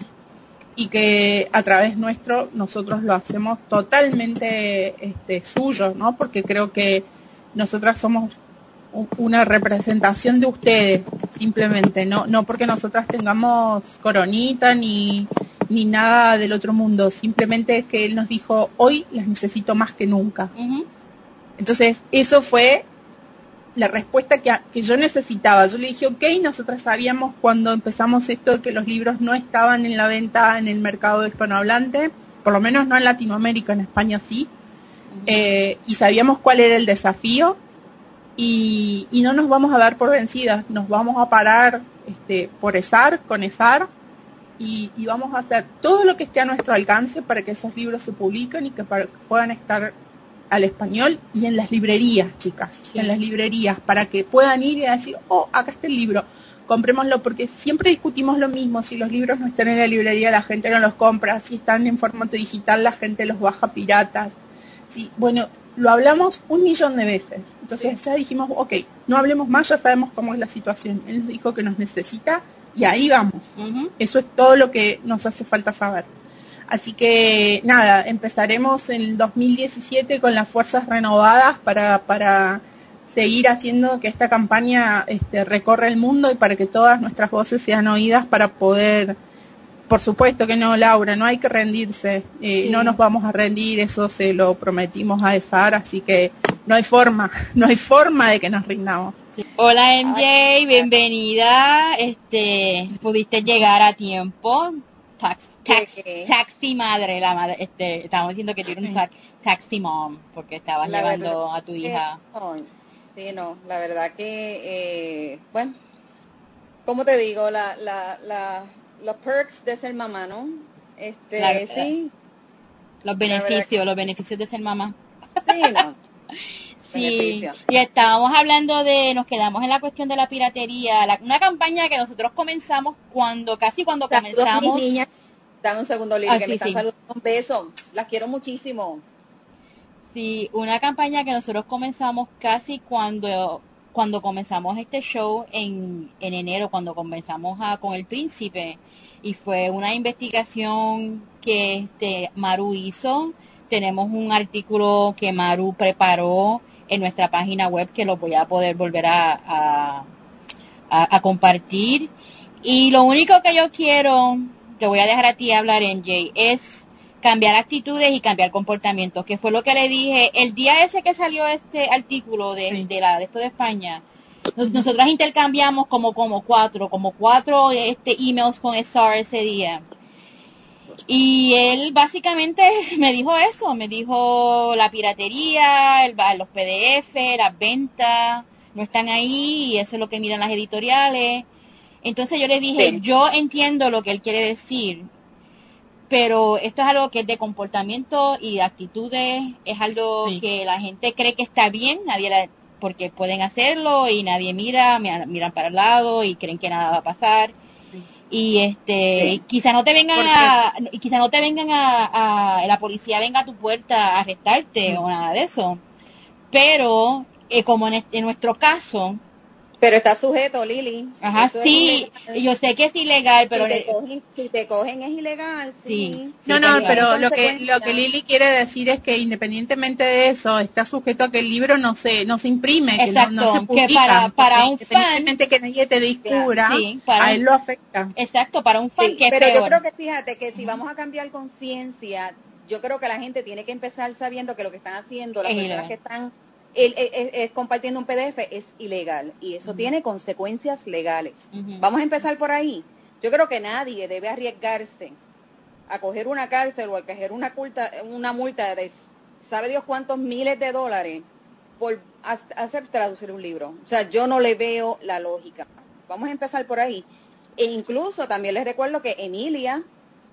Speaker 2: y que a través nuestro nosotros lo hacemos totalmente este, suyo, ¿no? Porque creo que nosotras somos una representación de ustedes, simplemente, no, no porque nosotras tengamos coronita ni, ni nada del otro mundo, simplemente que él nos dijo, hoy las necesito más que nunca. Entonces, eso fue la respuesta que, que yo necesitaba. Yo le dije, ok, nosotras sabíamos cuando empezamos esto que los libros no estaban en la venta en el mercado hispanohablante, por lo menos no en Latinoamérica, en España sí, eh, y sabíamos cuál era el desafío y, y no nos vamos a dar por vencidas, nos vamos a parar este, por ESAR, con ESAR, y, y vamos a hacer todo lo que esté a nuestro alcance para que esos libros se publiquen y que para- puedan estar al español y en las librerías, chicas,
Speaker 1: Sí.
Speaker 2: en las librerías, para que puedan ir y decir, oh, acá está el libro, comprémoslo, porque siempre discutimos lo mismo, si los libros no están en la librería la gente no los compra, si están en formato digital la gente los baja piratas, sí, bueno, lo hablamos un millón de veces, entonces ya dijimos, ok, no hablemos más, ya sabemos cómo es la situación, él nos dijo que nos necesita y ahí vamos, eso es todo lo que nos hace falta saber. Así que nada, empezaremos en el 2017 con las fuerzas renovadas para, para seguir haciendo que esta campaña este, recorra el mundo y para que todas nuestras voces sean oídas para poder, por supuesto que no, Laura, no hay que rendirse, eh,
Speaker 1: Sí.
Speaker 2: no nos vamos a rendir, eso se lo prometimos a ESAR, así que no hay forma, no hay forma de que nos rindamos.
Speaker 1: Hola MJ, bienvenida. Este, pudiste llegar a tiempo. Tax, tax- taxi madre, la madre, este, estábamos diciendo que tiene un tax, taxi mom, porque estabas
Speaker 3: La
Speaker 1: llevando
Speaker 3: verdad
Speaker 1: a tu hija.
Speaker 3: no, sí, no, la verdad que, eh, bueno, como te digo, la, la, la, los perks de ser mamá, ¿no? Este,
Speaker 1: La-
Speaker 3: sí,
Speaker 1: Los
Speaker 3: verdad
Speaker 1: beneficios,
Speaker 3: que-
Speaker 1: los beneficios de ser mamá.
Speaker 3: sí, no.
Speaker 1: Sí,
Speaker 3: Beneficio.
Speaker 1: y estábamos hablando de, nos quedamos en la cuestión de la piratería, la- una campaña que nosotros comenzamos cuando, casi cuando
Speaker 3: Saludos,
Speaker 1: comenzamos,
Speaker 3: mis niñas. Dame un segundo, Lili,
Speaker 1: Ah,
Speaker 3: que
Speaker 1: sí,
Speaker 3: me están
Speaker 1: sí.
Speaker 3: saludando. Un beso. Las quiero muchísimo.
Speaker 1: Sí, una campaña que nosotros comenzamos casi cuando cuando comenzamos este show en, en enero, cuando comenzamos a, con el príncipe, y fue una investigación que este Maru hizo. Tenemos un artículo que Maru preparó en nuestra página web que lo voy a poder volver a, a, a- a compartir. Y lo único que yo quiero, te voy a dejar a ti hablar, MJ, es cambiar actitudes y cambiar comportamientos, que fue lo que le dije el día ese que salió este artículo de,
Speaker 2: Sí.
Speaker 1: de la de esto de España. Nos- Nosotras intercambiamos como como cuatro, como cuatro este emails con SR ese día. Y él básicamente me dijo eso, me dijo la piratería, el, los PDF, las ventas, no están ahí y eso es lo que miran las editoriales. Entonces yo le dije,
Speaker 3: Sí.
Speaker 1: yo entiendo lo que él quiere decir, pero esto es algo que es de comportamiento y de actitudes, es algo
Speaker 2: Sí.
Speaker 1: que la gente cree que está bien, nadie la, porque pueden hacerlo y nadie mira, mira- miran para el lado y creen que nada va a pasar. Y este,
Speaker 3: Sí.
Speaker 1: y quizá no te vengan a, y quizá no te vengan a, a- la policía venga a tu puerta a arrestarte o nada de eso. Pero, eh, como en, este- en nuestro caso,
Speaker 3: Pero está sujeto, Lili.
Speaker 1: ajá,
Speaker 3: Eso
Speaker 1: sí, yo sé que es ilegal, pero
Speaker 3: si, te cogen, si te cogen es ilegal, sí.
Speaker 1: Sí.
Speaker 2: No,
Speaker 1: Sí,
Speaker 2: no, pero lo que lo que Lili quiere decir es que independientemente de eso está sujeto a que el libro no se no se imprime, que no, no
Speaker 1: Exacto,
Speaker 2: se
Speaker 1: que
Speaker 2: publica.
Speaker 1: para- para un
Speaker 2: independientemente que nadie te descubra,
Speaker 1: sí, para
Speaker 2: a él lo afecta.
Speaker 1: exacto, para un fan que es
Speaker 3: pero yo creo que fíjate que si vamos a cambiar conciencia, yo creo que la gente tiene que empezar sabiendo que lo que están haciendo, las
Speaker 1: Es
Speaker 3: personas
Speaker 1: ilegal.
Speaker 3: que están el- el- compartiendo un PDF es ilegal y eso tiene consecuencias legales. Vamos a empezar por ahí. Yo creo que nadie debe arriesgarse a coger una cárcel o a coger una, culta, una multa de sabe Dios cuántos miles de dólares por ha- hacer traducir un libro. O sea, yo no le veo la lógica. Vamos a empezar por ahí. E incluso también les recuerdo que Emilia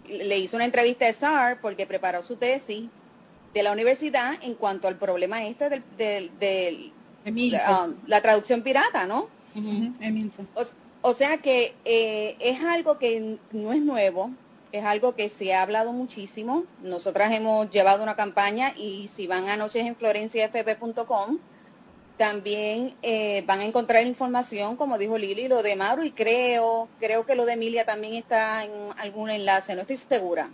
Speaker 3: le hizo una entrevista a SAR porque preparó su tesis de la universidad en cuanto al problema este del, del, del- um, la traducción pirata, ¿no?
Speaker 2: Emilce.
Speaker 3: O, o sea que eh, es algo que no es nuevo, es algo que se ha hablado muchísimo. Nosotras hemos llevado una campaña y si van a nochesenflorenciafp.com también eh, van a encontrar información, como dijo Lili, lo de Mauro y creo, creo que lo de Emilia también está en algún enlace, no estoy segura.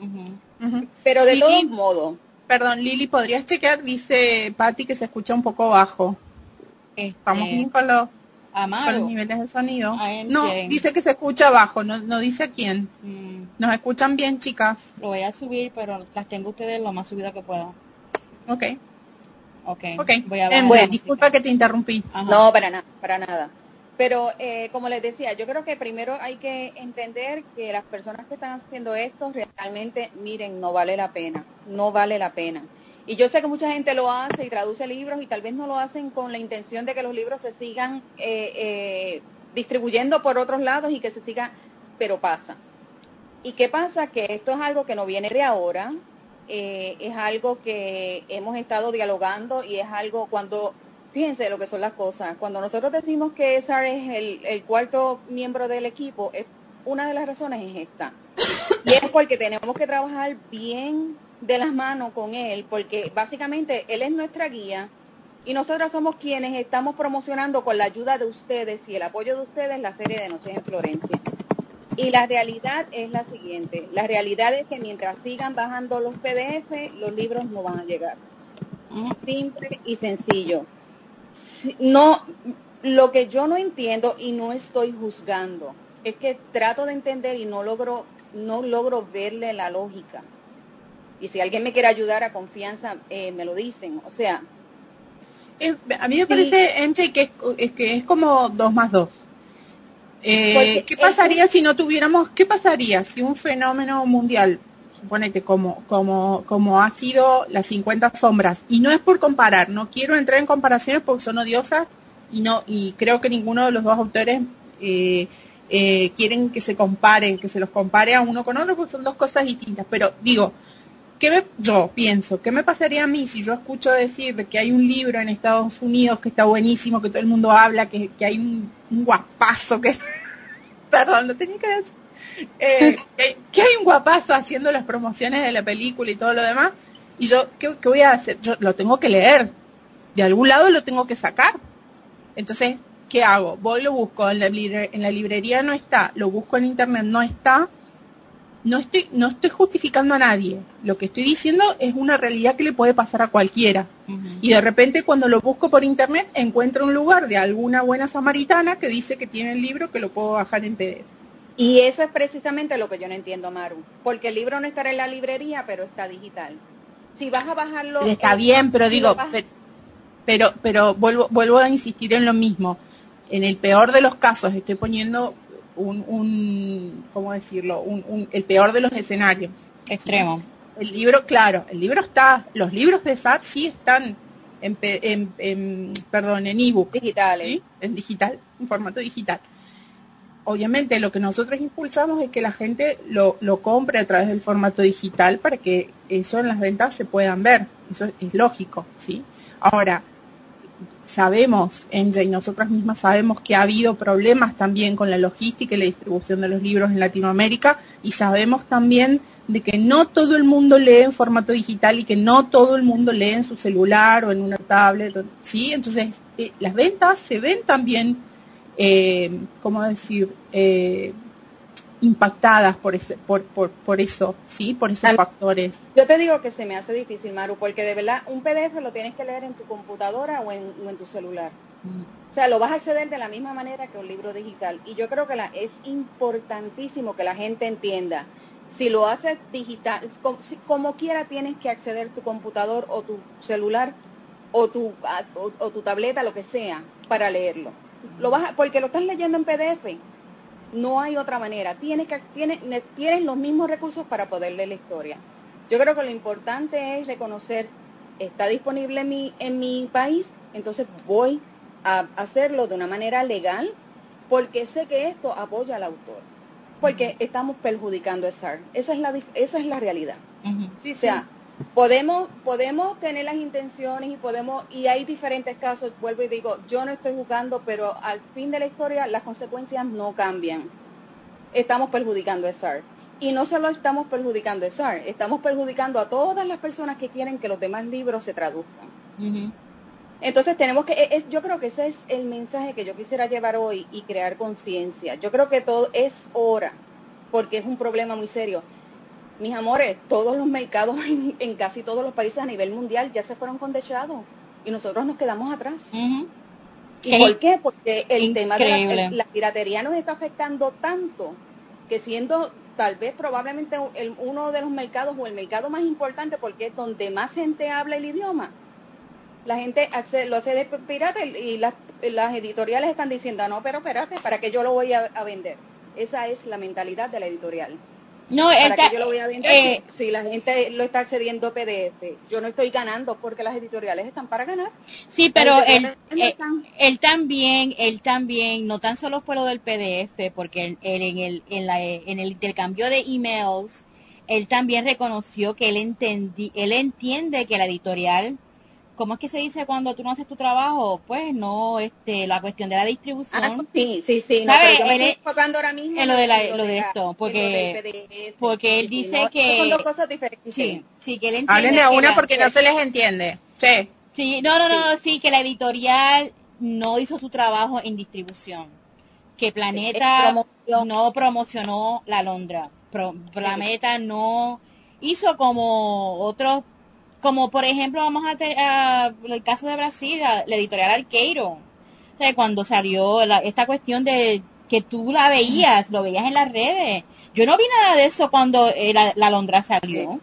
Speaker 3: Pero de todos modos,
Speaker 2: Perdón, Lili, ¿podrías chequear? Dice Patty que se escucha un poco bajo. ¿Estamos bien con los, con los niveles de sonido? No, dice que se escucha bajo, no, no dice a quién.
Speaker 1: Mm,
Speaker 2: ¿Nos escuchan bien, chicas?
Speaker 1: lo voy a subir, pero las tengo ustedes lo más subido que puedo.
Speaker 2: Ok,
Speaker 1: Ok.
Speaker 2: ok.
Speaker 1: Voy a la
Speaker 3: Bueno,
Speaker 2: disculpa que te interrumpí.
Speaker 1: Ajá.
Speaker 3: No, para nada, para nada. Pero eh, como les decía, yo creo que primero hay que entender que las personas que están haciendo esto realmente, miren, no vale la pena, no vale la pena. Y yo sé que mucha gente lo hace y traduce libros y tal vez no lo hacen con la intención de que los libros se sigan eh, eh, distribuyendo por otros lados y que se siga, pero pasa. ¿Y qué pasa? Que esto es algo que no viene de ahora, eh, es algo que hemos estado dialogando y es algo cuando, fíjense lo que son las cosas, cuando nosotros decimos que SAR es el, cuarto miembro del equipo, es, una de las razones es esta. Y es porque tenemos que trabajar bien de las manos con él, porque básicamente él es nuestra guía y nosotros somos quienes estamos promocionando con la ayuda de ustedes y el apoyo de ustedes la serie de Noches en Florencia. Y la realidad es la siguiente, la realidad es que mientras sigan bajando los PDF, los libros no van a llegar. Simple y sencillo. No, lo que yo no entiendo y no estoy juzgando, es que trato de entender y no logro, no logro verle la lógica. Y si alguien me quiere ayudar a confianza, eh, me lo dicen. O sea,
Speaker 2: Eh, a mí me parece, MJ, que es, es que es como dos más dos. Eh, ¿Qué pasaría si no tuviéramos, qué pasaría si un fenómeno mundial, suponete como, como, como ha sido las 50 sombras, y no es por comparar, no quiero entrar en comparaciones porque son odiosas y no, y creo que ninguno de los dos autores eh, eh, quieren que se comparen, que se los compare a uno con otro, porque son dos cosas distintas, pero digo, ¿Qué yo pienso, ¿qué me pasaría a mí si yo escucho decir de que hay un libro en Estados Unidos que está buenísimo, que todo el mundo habla, que, que hay un, un guapazo que, perdón, lo tenía que decir, eh, que, hay un guapazo haciendo las promociones de la película y todo lo demás, y yo, ¿qué, qué voy a hacer? Yo lo tengo que leer, de algún lado lo tengo que sacar. Entonces, ¿qué hago? Voy, lo busco, en la, libre- en la librería no está, lo busco en internet, no está, no estoy, no estoy justificando a nadie. Lo que estoy diciendo es una realidad que le puede pasar a cualquiera. Y de repente cuando lo busco por internet encuentro un lugar de alguna buena samaritana que dice que tiene el libro que lo puedo bajar en PDF.
Speaker 3: Y eso es precisamente lo que yo no entiendo, Maru. Porque el libro no estará en la librería, pero está digital. Si vas a bajarlo...
Speaker 2: Está
Speaker 3: eh,
Speaker 2: bien, pero
Speaker 3: si
Speaker 2: digo, pero, pero vuelvo, vuelvo a insistir en lo mismo. en el peor de los casos, estoy poniendo un, un ¿cómo decirlo? Un, el peor de los escenarios.
Speaker 1: Extremo.
Speaker 2: El libro, claro, el libro está, los libros de SAT sí están en, en, perdón, en ebook.
Speaker 3: Digital, ¿eh?
Speaker 2: En digital, en formato digital. Obviamente lo que nosotros impulsamos es que la gente lo, lo compre a través del formato digital para que eso en las ventas se puedan ver. Eso es lógico, ¿sí? Ahora, sabemos, Enja y nosotras mismas sabemos que ha habido problemas también con la logística y la distribución de los libros en Latinoamérica y sabemos también de que no todo el mundo lee en formato digital y que no todo el mundo lee en su celular o en una tablet, ¿sí? Entonces, eh, las ventas se ven también, eh, ¿cómo decir?, eh, impactadas por ese por, por, por eso, ¿sí? Por esos factores.
Speaker 3: Yo te digo que se me hace difícil, Maru, porque de verdad un PDF lo tienes que leer en tu computadora o en, tu celular. O sea, lo vas a acceder de la misma manera que un libro digital. Y yo creo que la, es importantísimo que la gente entienda. Si lo haces digital, como, como quiera tienes que acceder tu computador o tu celular o tu, o, tu tableta, lo que sea, para leerlo. Lo vas porque lo estás leyendo en PDF no hay otra manera. Tienes, que, tienes, tienes los mismos recursos para poder leer la historia. Yo creo que lo importante es reconocer, está disponible en mi, en mi país, entonces voy a hacerlo de una manera legal porque sé que esto apoya al autor. Porque estamos perjudicando a SAR. Esa es la, esa es la realidad. o sea, podemos podemos tener las intenciones y podemos y hay diferentes casos vuelvo y digo yo no estoy jugando pero al fin de la historia las consecuencias no cambian. Estamos perjudicando a SAR y no solo estamos perjudicando a SAR estamos perjudicando a todas las personas que quieren que los demás libros se traduzcan. Entonces tenemos que es, yo creo que ese es el mensaje que yo quisiera llevar hoy y crear conciencia. Yo creo que todo es hora porque es un problema muy serio mis amores, todos los mercados en, casi todos los países a nivel mundial ya se fueron condechados y nosotros nos quedamos atrás. ¿Y por qué? Porque el tema de la, piratería nos está afectando tanto que siendo tal vez probablemente uno de los mercados o el mercado más importante porque es donde más gente habla el idioma, la gente lo hace de pirata y las, editoriales están diciendo, no, pero espérate, ¿para qué yo lo voy a vender? Esa es la mentalidad de la editorial. No, esta, yo lo voy a vender eh, si, la gente lo está accediendo PDF. Yo no estoy ganando porque las editoriales están para ganar.
Speaker 1: Sí, pero él, eh, él, también, él también, no tan solo fue lo del PDF, porque él, en, el, en, la, en el intercambio de emails, él también reconoció que él, entendí, él entiende que la editorial ¿cómo es que se dice cuando tú no haces tu trabajo? Pues no, este, la cuestión de la distribución. Ah,
Speaker 3: sí, sí, sí.
Speaker 1: No, ¿Sabe? Él es, enfocando ahora mismo en lo de, la, lo de esto, porque, porque él dice que...
Speaker 3: Son dos cosas diferentes.
Speaker 1: Sí, sí, que él
Speaker 2: entiende Hablen de una porque no se les entiende. Sí.
Speaker 1: Sí, no, no, no, sí, que la editorial no hizo su trabajo en distribución. Que Planeta no promocionó la Londra. Planeta no hizo como otros como por ejemplo, vamos a, el caso de Brasil, la, editorial Arqueiro. O cuando salió esta cuestión de que tú la veías, lo veías en las redes. Yo no vi nada de eso cuando eh, la, Londra salió.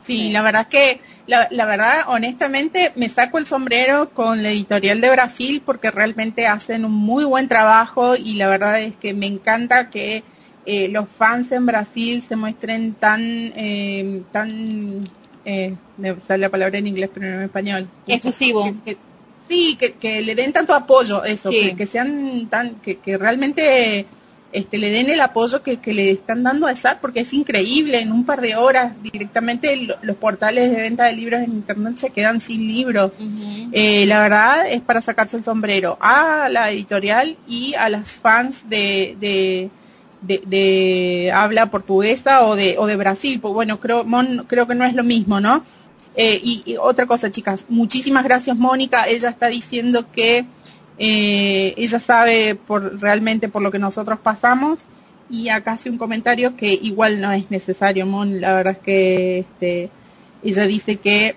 Speaker 2: Sí, la verdad es que, la, verdad, honestamente, me saco el sombrero con la editorial de Brasil porque realmente hacen un muy buen trabajo y la verdad es que me encanta que eh, los fans en Brasil se muestren tan, eh, tan eh, me sale la palabra en inglés pero no en español.
Speaker 1: Exclusivo.
Speaker 2: sí, que, le den tanto apoyo, eso, que, sean tan, que, realmente este, le den el apoyo que, le están dando a SAT, porque es increíble, en un par de horas directamente los portales de venta de libros en Internet se quedan sin libros. Eh, la verdad es para sacarse el sombrero a la editorial y a las fans de de, habla portuguesa o de, o de Brasil. Pues bueno, creo, creo que no es lo mismo, ¿no? Eh, y, otra cosa, chicas, muchísimas gracias, Mónica. Ella está diciendo que eh, ella sabe por, realmente por lo que nosotros pasamos. Y acá hace un comentario que igual no es necesario, Mon. La verdad es que este, ella dice que,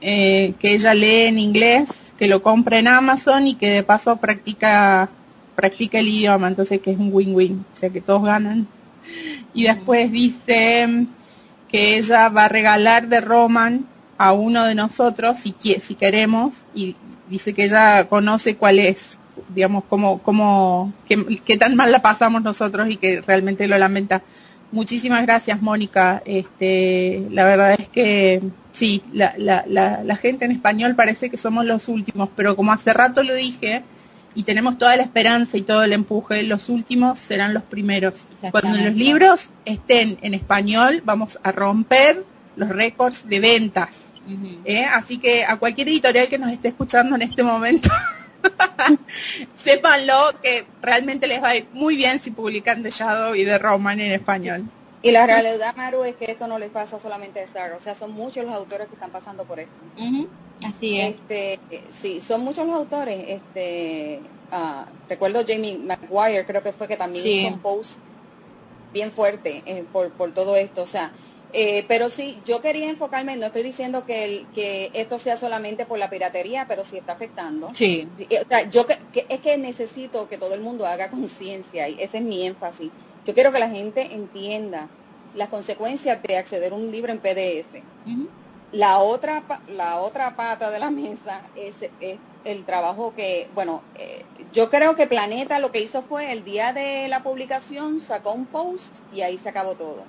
Speaker 2: eh, que ella lee en inglés, que lo compra en Amazon y que de paso practica practica el idioma, entonces que es un win-win, o sea que todos ganan. Y después dice que ella va a regalar de Roman a uno de nosotros si, si queremos y dice que ella conoce cuál es. digamos, cómo, cómo, qué, tan mal la pasamos nosotros y que realmente lo lamenta. Muchísimas gracias, Mónica. Este, la verdad es que sí, la, la, la, la gente en español parece que somos los últimos, pero como hace rato lo dije, y tenemos toda la esperanza y todo el empuje, los últimos serán los primeros. Cuando los libros estén en español, vamos a romper los récords de ventas. ¿eh? Así que a cualquier editorial que nos esté escuchando en este momento, sépanlo que realmente les va a ir muy bien si publican The Shadow y The Roman en español.
Speaker 3: Y la realidad, Maru, es que esto no les pasa solamente a Star, o sea, son muchos los autores que están pasando por esto.
Speaker 1: Así es.
Speaker 3: Este, sí, son muchos los autores. Este, uh, recuerdo Jamie McGuire, creo que fue que también hizo un post bien fuerte eh, por, por todo esto, o sea, eh, pero sí, yo quería enfocarme, no estoy diciendo que, el, que esto sea solamente por la piratería, pero sí está afectando.
Speaker 1: Sí.
Speaker 3: O sea, yo que, es que necesito que todo el mundo haga conciencia y ese es mi énfasis. Yo quiero que la gente entienda las consecuencias de acceder a un libro en PDF. La otra la otra pata de la mesa es, el trabajo que, bueno, eh, yo creo que Planeta lo que hizo fue el día de la publicación sacó un post y ahí se acabó todo.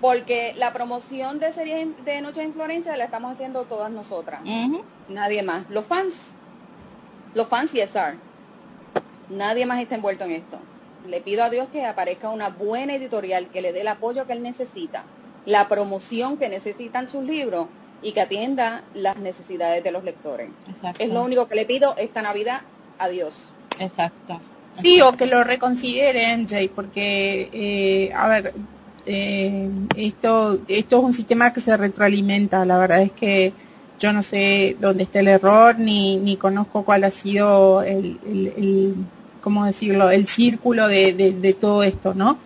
Speaker 3: Porque la promoción de series de Noche en Florencia la estamos haciendo todas nosotras, nadie más. Los fans, los fans y SR, nadie más está envuelto en esto. Le pido a Dios que aparezca una buena editorial que le dé el apoyo que él necesita, la promoción que necesitan sus libros y que atienda las necesidades de los lectores. Es lo único que le pido esta Navidad a Dios.
Speaker 1: Exacto.
Speaker 2: Sí, o que lo reconsideren, Jay, porque, eh, a ver, eh, esto, esto es un sistema que se retroalimenta. La verdad es que yo no sé dónde está el error ni, ni conozco cuál ha sido el, el, ¿cómo decirlo? El círculo de, de, todo esto, ¿no?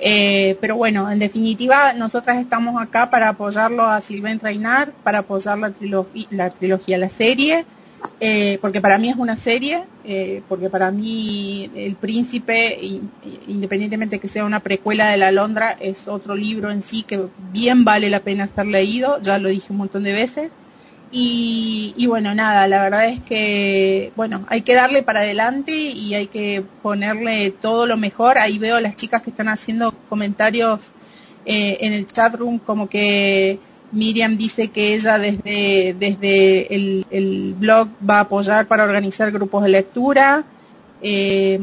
Speaker 2: Eh, pero bueno, en definitiva, nosotras estamos acá para apoyarlo a Sylvain Reinar, para apoyar la, la trilogía, la serie, eh, porque para mí es una serie, eh, porque para mí El Príncipe, independientemente que sea una precuela de La Londra, es otro libro en sí que bien vale la pena ser leído, ya lo dije un montón de veces. Y, bueno, nada, la verdad es que, bueno, hay que darle para adelante y hay que ponerle todo lo mejor. Ahí veo las chicas que están haciendo comentarios eh, en el chat room como que Miriam dice que ella desde, desde el, blog va a apoyar para organizar grupos de lectura. Eh,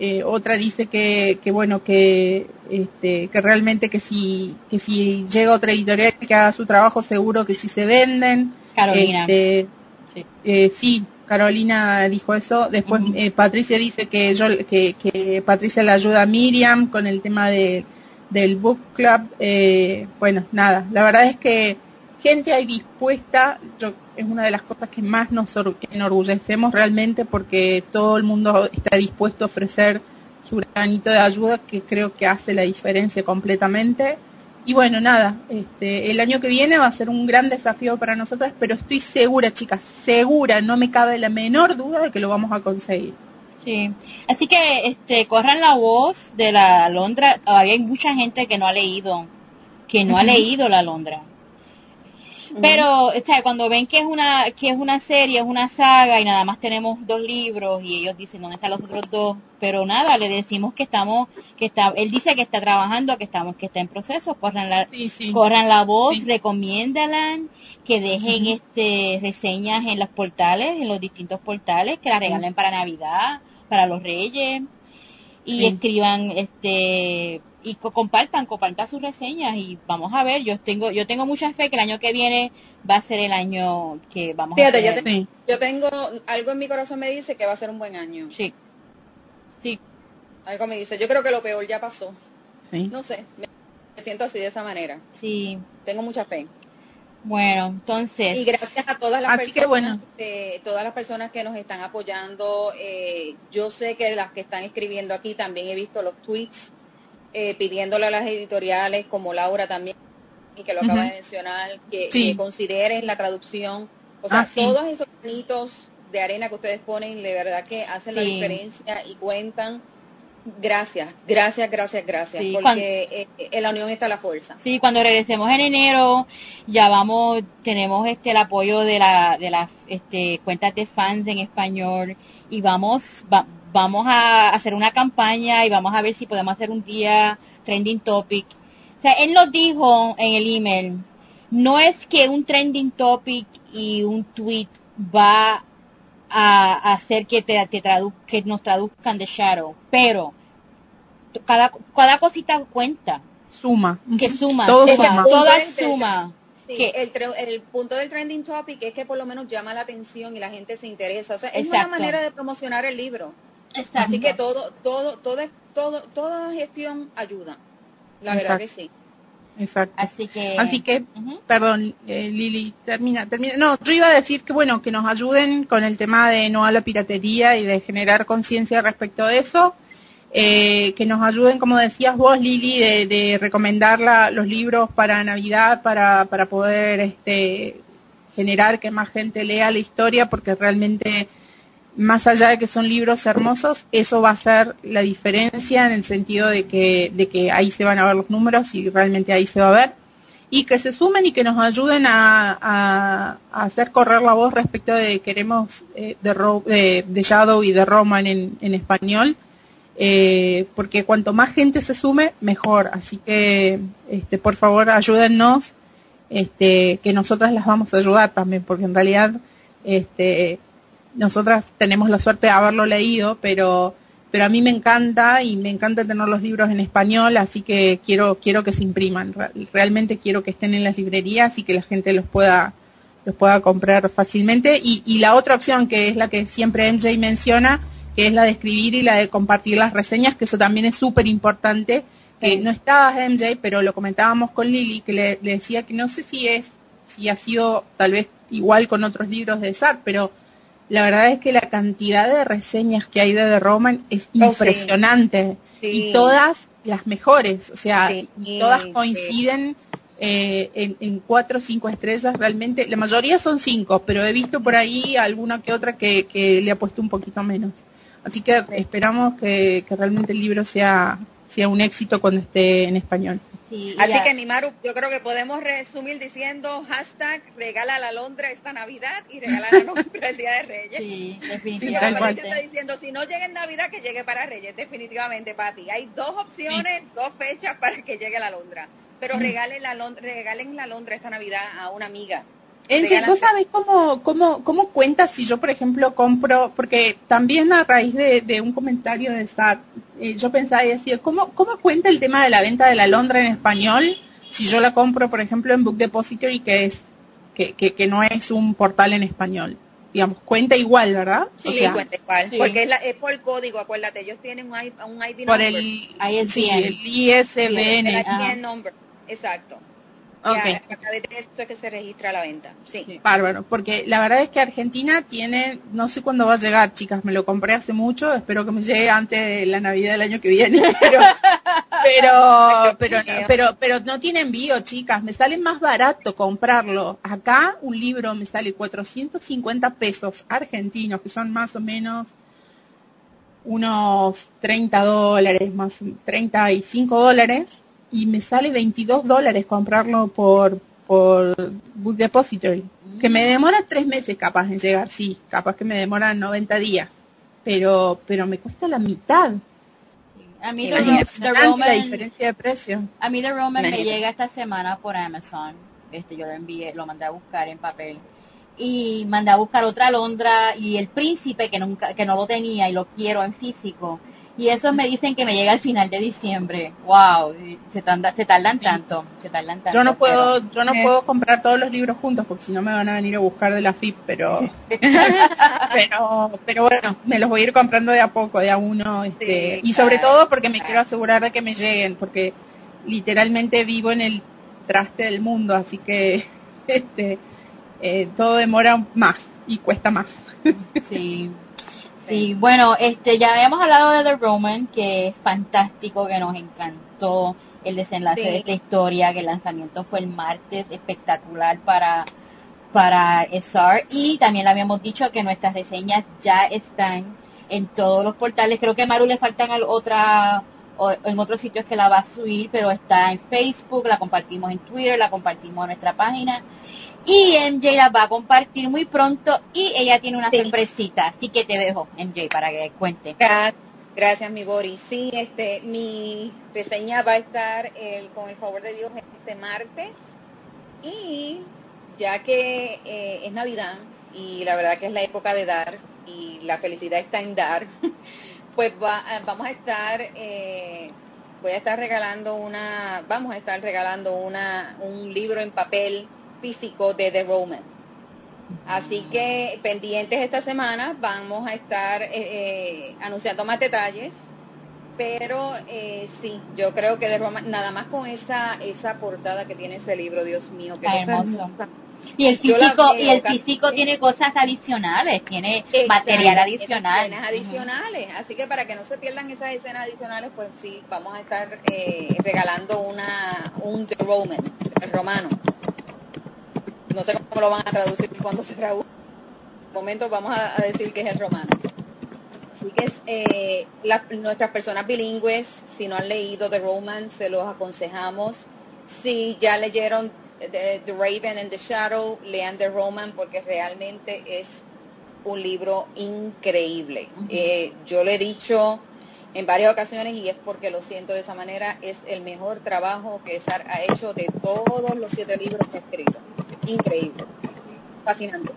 Speaker 2: eh, otra dice que, que bueno que este, que realmente que si que si llega otra editorial que haga su trabajo seguro que si se venden
Speaker 1: Carolina
Speaker 2: este, sí. Eh, sí. Carolina dijo eso después Patricia dice que yo que, que Patricia le ayuda a Miriam con el tema de del book club, eh, bueno, nada, la verdad es que gente hay dispuesta, yo, es una de las cosas que más nos enorgullecemos realmente porque todo el mundo está dispuesto a ofrecer su granito de ayuda que creo que hace la diferencia completamente. Y bueno, nada, este, el año que viene va a ser un gran desafío para nosotras, pero estoy segura, chicas, segura, no me cabe la menor duda de que lo vamos a conseguir.
Speaker 1: Sí. Así que este corran la voz de la Londra. Todavía hay mucha gente que no ha leído, que no ha leído la Londra. Pero, o sea, cuando ven que es una que es una serie, es una saga y nada más tenemos dos libros y ellos dicen dónde están los otros dos, pero nada, le decimos que estamos que está él dice que está trabajando, que estamos que está en proceso, corran la corran la voz, recomiéndala, que dejen este reseñas en los portales, en los distintos portales, que la regalen para Navidad para los reyes y escriban este y compartan, compartan sus reseñas y vamos a ver, yo tengo yo tengo mucha fe que el año que viene va a ser el año que vamos a
Speaker 3: tener. Yo, yo tengo algo en mi corazón me dice que va a ser un buen año.
Speaker 1: Sí. Sí.
Speaker 3: Algo me dice, yo creo que lo peor ya pasó. No sé, me siento así de esa manera.
Speaker 1: Sí.
Speaker 3: Tengo mucha fe.
Speaker 1: Bueno, entonces.
Speaker 3: Y gracias a todas las personas, que bueno. todas las personas que nos están apoyando. Eh, yo sé que las que están escribiendo aquí también he visto los tweets eh, pidiéndole a las editoriales, como Laura también, y que lo acaba de mencionar, que, consideren la traducción. O sea, ah, todos esos granitos de arena que ustedes ponen, de verdad que hacen la diferencia y cuentan. Gracias, gracias, gracias, gracias,
Speaker 1: Sí,
Speaker 3: porque
Speaker 1: cuan-
Speaker 3: eh, en la unión está la fuerza.
Speaker 1: Sí, cuando regresemos en enero, ya vamos, tenemos este el apoyo de la de las este cuentas de fans en español y vamos va- vamos a hacer una campaña y vamos a ver si podemos hacer un día trending topic. O sea, él nos dijo en el email, no es que un trending topic y un tweet va a, hacer que te, te tradu- que nos traduzcan de Shadow, pero cada cada cosita cuenta
Speaker 2: Suma.
Speaker 1: que suma,
Speaker 2: Todo
Speaker 1: toda,
Speaker 2: suma.
Speaker 1: toda
Speaker 3: Punto del-
Speaker 1: suma.
Speaker 3: Sí,
Speaker 1: que-
Speaker 3: el, el punto del trending topic es que por lo menos llama la atención y la gente se interesa. O sea, es
Speaker 1: Exacto.
Speaker 3: una manera de promocionar el libro.
Speaker 1: Exacto.
Speaker 3: Así que todo, todo, todo, todo, toda gestión ayuda. La verdad que sí.
Speaker 2: Exacto.
Speaker 1: Así que,
Speaker 2: Así que, perdón, eh, Lili, termina, termina. No, yo iba a decir que bueno, que nos ayuden con el tema de no a la piratería y de generar conciencia respecto a eso. Eh, que nos ayuden, como decías vos, Lili, de, de recomendar la- los libros para Navidad, para, para poder este, generar que más gente lea la historia, porque realmente, más allá de que son libros hermosos, eso va a ser la diferencia en el sentido de que, de que ahí se van a ver los números y realmente ahí se va a ver. Y que se sumen y que nos ayuden a, a- hacer correr la voz respecto de queremos eh, de, Ro- de, de Shadow y de Roman en, en español eh, porque cuanto más gente se sume, mejor. Así que, este, por favor, ayúdennos, este, que nosotras las vamos a ayudar también, porque en realidad, este, nosotras tenemos la suerte de haberlo leído, pero, pero a mí me encanta y me encanta tener los libros en español, así que quiero, quiero que se impriman. Re- Realmente quiero que estén en las librerías y que la gente los pueda, los pueda comprar fácilmente. Y, y la otra opción, que es la que siempre MJ menciona, que es la de escribir y la de compartir las reseñas, que eso también es súper importante, que no estaba MJ, pero lo comentábamos con Lili, que le, le decía que no sé si es, si ha sido tal vez igual con otros libros de SAT, pero la verdad es que la cantidad de reseñas que hay de The Roman es
Speaker 3: sí.
Speaker 2: impresionante.
Speaker 3: Sí.
Speaker 2: Y todas las mejores, o sea,
Speaker 3: Sí,
Speaker 2: y todas coinciden eh, en, en cuatro o cinco estrellas realmente. La mayoría son cinco, pero he visto por ahí alguna que otra que, que le ha puesto un poquito menos. Así que esperamos que, que realmente el libro sea, sea un éxito cuando esté en español.
Speaker 1: sí,
Speaker 3: Así
Speaker 1: ya-
Speaker 3: que mi Maru, yo creo que podemos resumir diciendo hashtag regala la Londra esta Navidad y regala la Londra el Día de Reyes.
Speaker 1: sí, definitivamente.
Speaker 3: Patricia está diciendo, si no llega en Navidad, que llegue para Reyes, definitivamente, Pati. Hay dos opciones, dos fechas para que llegue la Londra. Pero regalen la Londra, regalen la Londra esta Navidad a una amiga.
Speaker 2: Enche,
Speaker 3: Regalan-
Speaker 2: ¿vos sabés cómo, cómo, cómo cuenta si yo, por ejemplo, compro, porque también a raíz de, de un comentario de SAT, eh, yo pensaba y decía, ¿cómo, ¿cómo cuenta el tema de la venta de la Londra en español si yo la compro, por ejemplo, en Book Depository, que es que, que, que no es un portal en español? Digamos, cuenta igual, ¿verdad?
Speaker 1: Sí,
Speaker 2: o sea,
Speaker 3: cuenta igual,
Speaker 1: sí.
Speaker 3: porque es, la- es por código, acuérdate, ellos tienen un, un ID
Speaker 2: por
Speaker 3: number,
Speaker 2: el,
Speaker 1: ISBN.
Speaker 2: sí, el ISBN.
Speaker 3: el. ISBN number, exacto.
Speaker 2: Ok.
Speaker 3: Ya, a través de esto es que se registra la venta, sí.
Speaker 2: Bárbaro, porque la verdad es que Argentina tiene, no sé cuándo va a llegar, chicas, me lo compré hace mucho, espero que me llegue antes de la Navidad del año que viene, pero, pero, pero, pero, pero no tiene envío, chicas, me sale más barato comprarlo. Acá un libro me sale 450 pesos argentinos, que son más o menos unos 30 dólares, más 35 dólares, y me sale 22 dólares comprarlo por, por Book Depository. Que me demora tres meses capaz en llegar, sí, capaz que me demora 90 días, pero, pero me cuesta la mitad.
Speaker 1: A mí The, The
Speaker 2: la diferencia de precio.
Speaker 1: a mí The Roman me llega esta semana por Amazon. Este, yo lo envié, lo mandé a buscar en papel. Y mandé a buscar otra Londra y el príncipe que nunca, que no lo tenía y lo quiero en físico. Y esos me dicen que me llega al final de diciembre. Wow, se tardan, se tardan tanto, se tardan tanto.
Speaker 2: Yo no
Speaker 1: pero-
Speaker 2: puedo, yo no
Speaker 3: eh.
Speaker 2: puedo comprar todos los libros juntos porque si no me van a venir a buscar de la FIP, pero, pero, pero bueno, me los voy a ir comprando de a poco, de a uno, este,
Speaker 3: Sí,
Speaker 2: y sobre todo porque me
Speaker 3: claro.
Speaker 2: quiero asegurar de que me lleguen, porque literalmente vivo en el traste del mundo, así que, este, eh, todo demora más y cuesta más.
Speaker 1: Sí. Sí, bueno, este ya habíamos hablado de The Roman, que es fantástico, que nos encantó el desenlace
Speaker 3: Sí.
Speaker 1: de esta historia, que el lanzamiento fue el martes, espectacular para para SR y también le habíamos dicho que nuestras reseñas ya están en todos los portales. Creo que a Maru le faltan otra o en otros sitios que la va a subir, pero está en Facebook, la compartimos en Twitter, la compartimos en nuestra página. Y MJ la va a compartir muy pronto y ella tiene una sorpresita, así que te dejo, MJ, para que cuente.
Speaker 3: Gracias, mi Boris. Sí, este, mi reseña va a estar el, con el favor de Dios este martes y ya que eh, es Navidad y la verdad que es la época de dar y la felicidad está en dar, pues eh, vamos a estar, eh, voy a estar regalando una, vamos a estar regalando una, un libro en papel físico de The Roman. Así que pendientes esta semana vamos a estar eh, anunciando más detalles, pero sí, yo creo que The Roman, nada más con esa esa portada que tiene ese libro, Dios mío, que
Speaker 1: hermoso. Y el físico, y el físico tiene cosas adicionales, tiene material adicional.
Speaker 3: Escenas adicionales, así que para que no se pierdan esas escenas adicionales, pues sí, vamos a estar eh, regalando una un The Roman, el romano. No sé cómo lo van a traducir cuando se traduzca. En momento vamos a, decir que es el romano. Así que eh, nuestras personas bilingües, si no han leído The Roman, se los aconsejamos. Si ya leyeron The, Raven and the Shadow, lean The Roman porque realmente es un libro increíble. Eh, yo le he dicho en varias ocasiones y es porque lo siento de esa manera, es el mejor trabajo que SAR ha hecho de todos los siete libros que ha escrito. Increíble. Fascinante.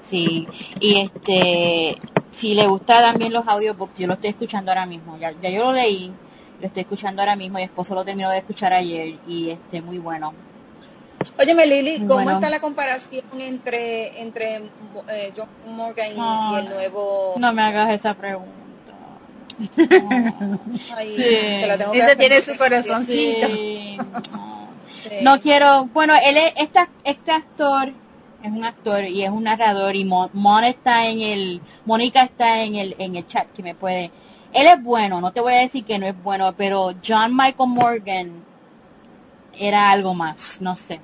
Speaker 1: Sí, y este, si le gusta también los audiobooks, yo lo estoy escuchando ahora mismo, ya, ya yo lo leí, lo estoy escuchando ahora mismo, mi esposo lo terminó de escuchar ayer y este muy bueno.
Speaker 3: Óyeme Lili, ¿cómo está la comparación entre entre eh, John Morgan y, el nuevo?
Speaker 1: No me hagas esa pregunta.
Speaker 2: sí. Ese tiene su corazoncito.
Speaker 1: No. Quiero, bueno, él es, este, este actor es un actor y es un narrador y Mon, está en el, Mónica está en el, en el chat que me puede, él es bueno, no te voy a decir que no es bueno, pero John Michael Morgan era algo más, no sé.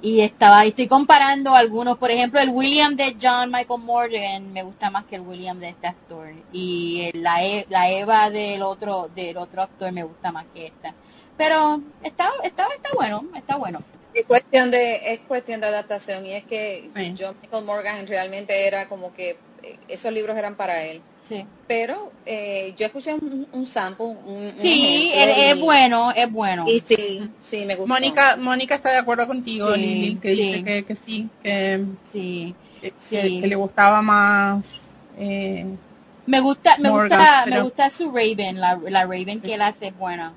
Speaker 1: Y estaba, estoy comparando algunos, por ejemplo, el William de John Michael Morgan me gusta más que el William de este actor. Y la, e, la Eva del otro, del otro actor me gusta más que esta. Pero está, está, está bueno, está bueno.
Speaker 3: Es cuestión de, es cuestión de adaptación y es que John Michael Morgan realmente era como que eh, esos libros eran para él. Pero eh, yo escuché un, sample. Un,
Speaker 1: sí, es bueno, es bueno.
Speaker 3: Y sí, sí, me gusta.
Speaker 2: Mónica, Mónica está de acuerdo contigo, Lili, que dice que, que, sí, que,
Speaker 1: sí,
Speaker 2: que, le gustaba más. Eh,
Speaker 1: me gusta, me gusta, me gusta su Raven, la, la Raven que él hace buena.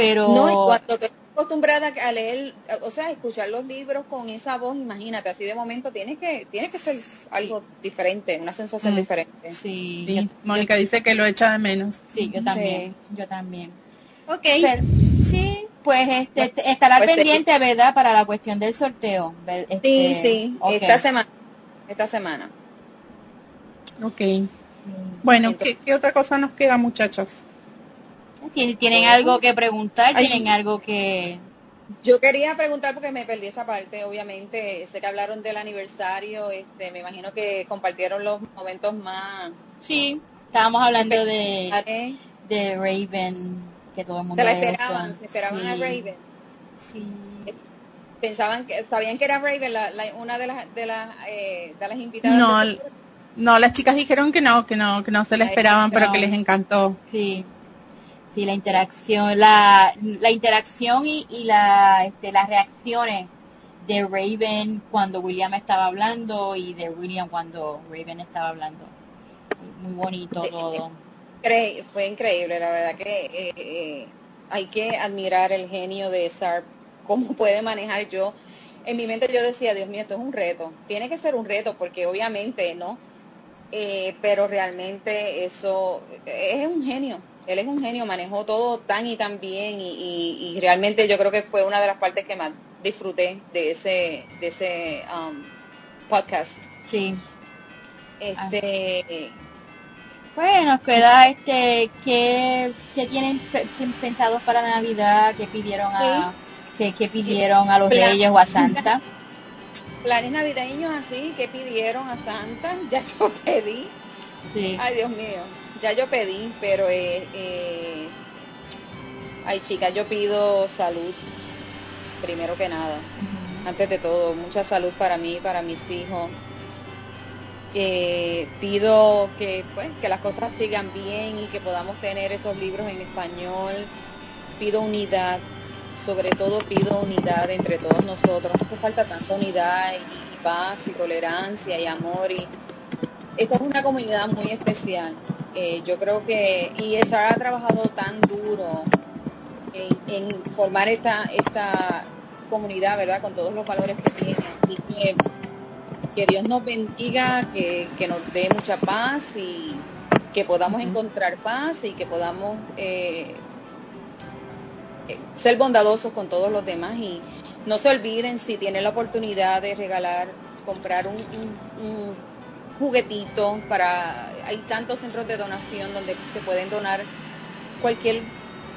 Speaker 1: Pero
Speaker 3: no, cuando acostumbrada a leer, o sea, escuchar los libros con esa voz, imagínate, así de momento tiene que tiene que ser algo diferente, una sensación mm. diferente.
Speaker 1: Sí.
Speaker 2: Mónica dice que lo echa de menos.
Speaker 1: Sí, yo también, yo también. Ok. sí, pues este estará pues pendiente, ¿verdad? Para la cuestión del sorteo. Este,
Speaker 3: sí, sí, esta semana. Esta semana.
Speaker 2: Ok. Bueno, ¿qué, ¿qué otra cosa nos queda, muchachos?
Speaker 1: ¿Tienen, algo que preguntar? ¿Tienen algo que...?
Speaker 3: Yo quería preguntar porque me perdí esa parte, obviamente. Sé que hablaron del aniversario, este, me imagino que compartieron los momentos más...
Speaker 1: Sí, estábamos hablando de, de Raven, que todo el mundo...
Speaker 3: Se la esperaban, se esperaban a Raven.
Speaker 1: Sí.
Speaker 3: Pensaban que, sabían que era Raven la, una de las, de las, eh, de las invitadas.
Speaker 2: No, no, las chicas dijeron que no, que no, que no se la esperaban, pero que les encantó.
Speaker 1: Sí. Sí, la interacción, la, la interacción y, y la, este, las reacciones de Raven cuando William estaba hablando y de William cuando Raven estaba hablando. Muy bonito todo.
Speaker 3: Fue increíble, la verdad que eh, eh, hay que admirar el genio de Sarp, cómo puede manejar yo. En mi mente yo decía, Dios mío, esto es un reto. Tiene que ser un reto porque obviamente, ¿no? Eh, pero realmente eso es un genio, él es un genio, manejó todo tan y tan bien y, realmente yo creo que fue una de las partes que más disfruté de ese, de ese um, podcast.
Speaker 1: Sí.
Speaker 3: Este.
Speaker 1: Bueno, nos queda este, ¿qué, tienen pensados para Navidad? ¿Qué pidieron a, qué, pidieron a los reyes o a Santa?
Speaker 3: Planes navideños así, ¿qué pidieron a Santa? Ya yo pedí Ay, Dios mío. Ya yo pedí, pero eh, eh, ay chica, yo pido salud primero que nada. Antes de todo, mucha salud para mí, para mis hijos. Eh, pido que pues que las cosas sigan bien y que podamos tener esos libros en español. Pido unidad, sobre todo pido unidad entre todos nosotros. Hace falta tanta unidad y, paz y tolerancia y amor y esta es una comunidad muy especial. Eh, yo creo que y esa ha trabajado tan duro en, formar esta esta comunidad, ¿verdad? Con todos los valores que tiene. Así que que Dios nos bendiga, que, nos dé mucha paz y que podamos encontrar paz y que podamos eh, eh, ser bondadosos con todos los demás y no se olviden si tienen la oportunidad de regalar, comprar un, juguetito para, hay tantos centros de donación donde se pueden donar cualquier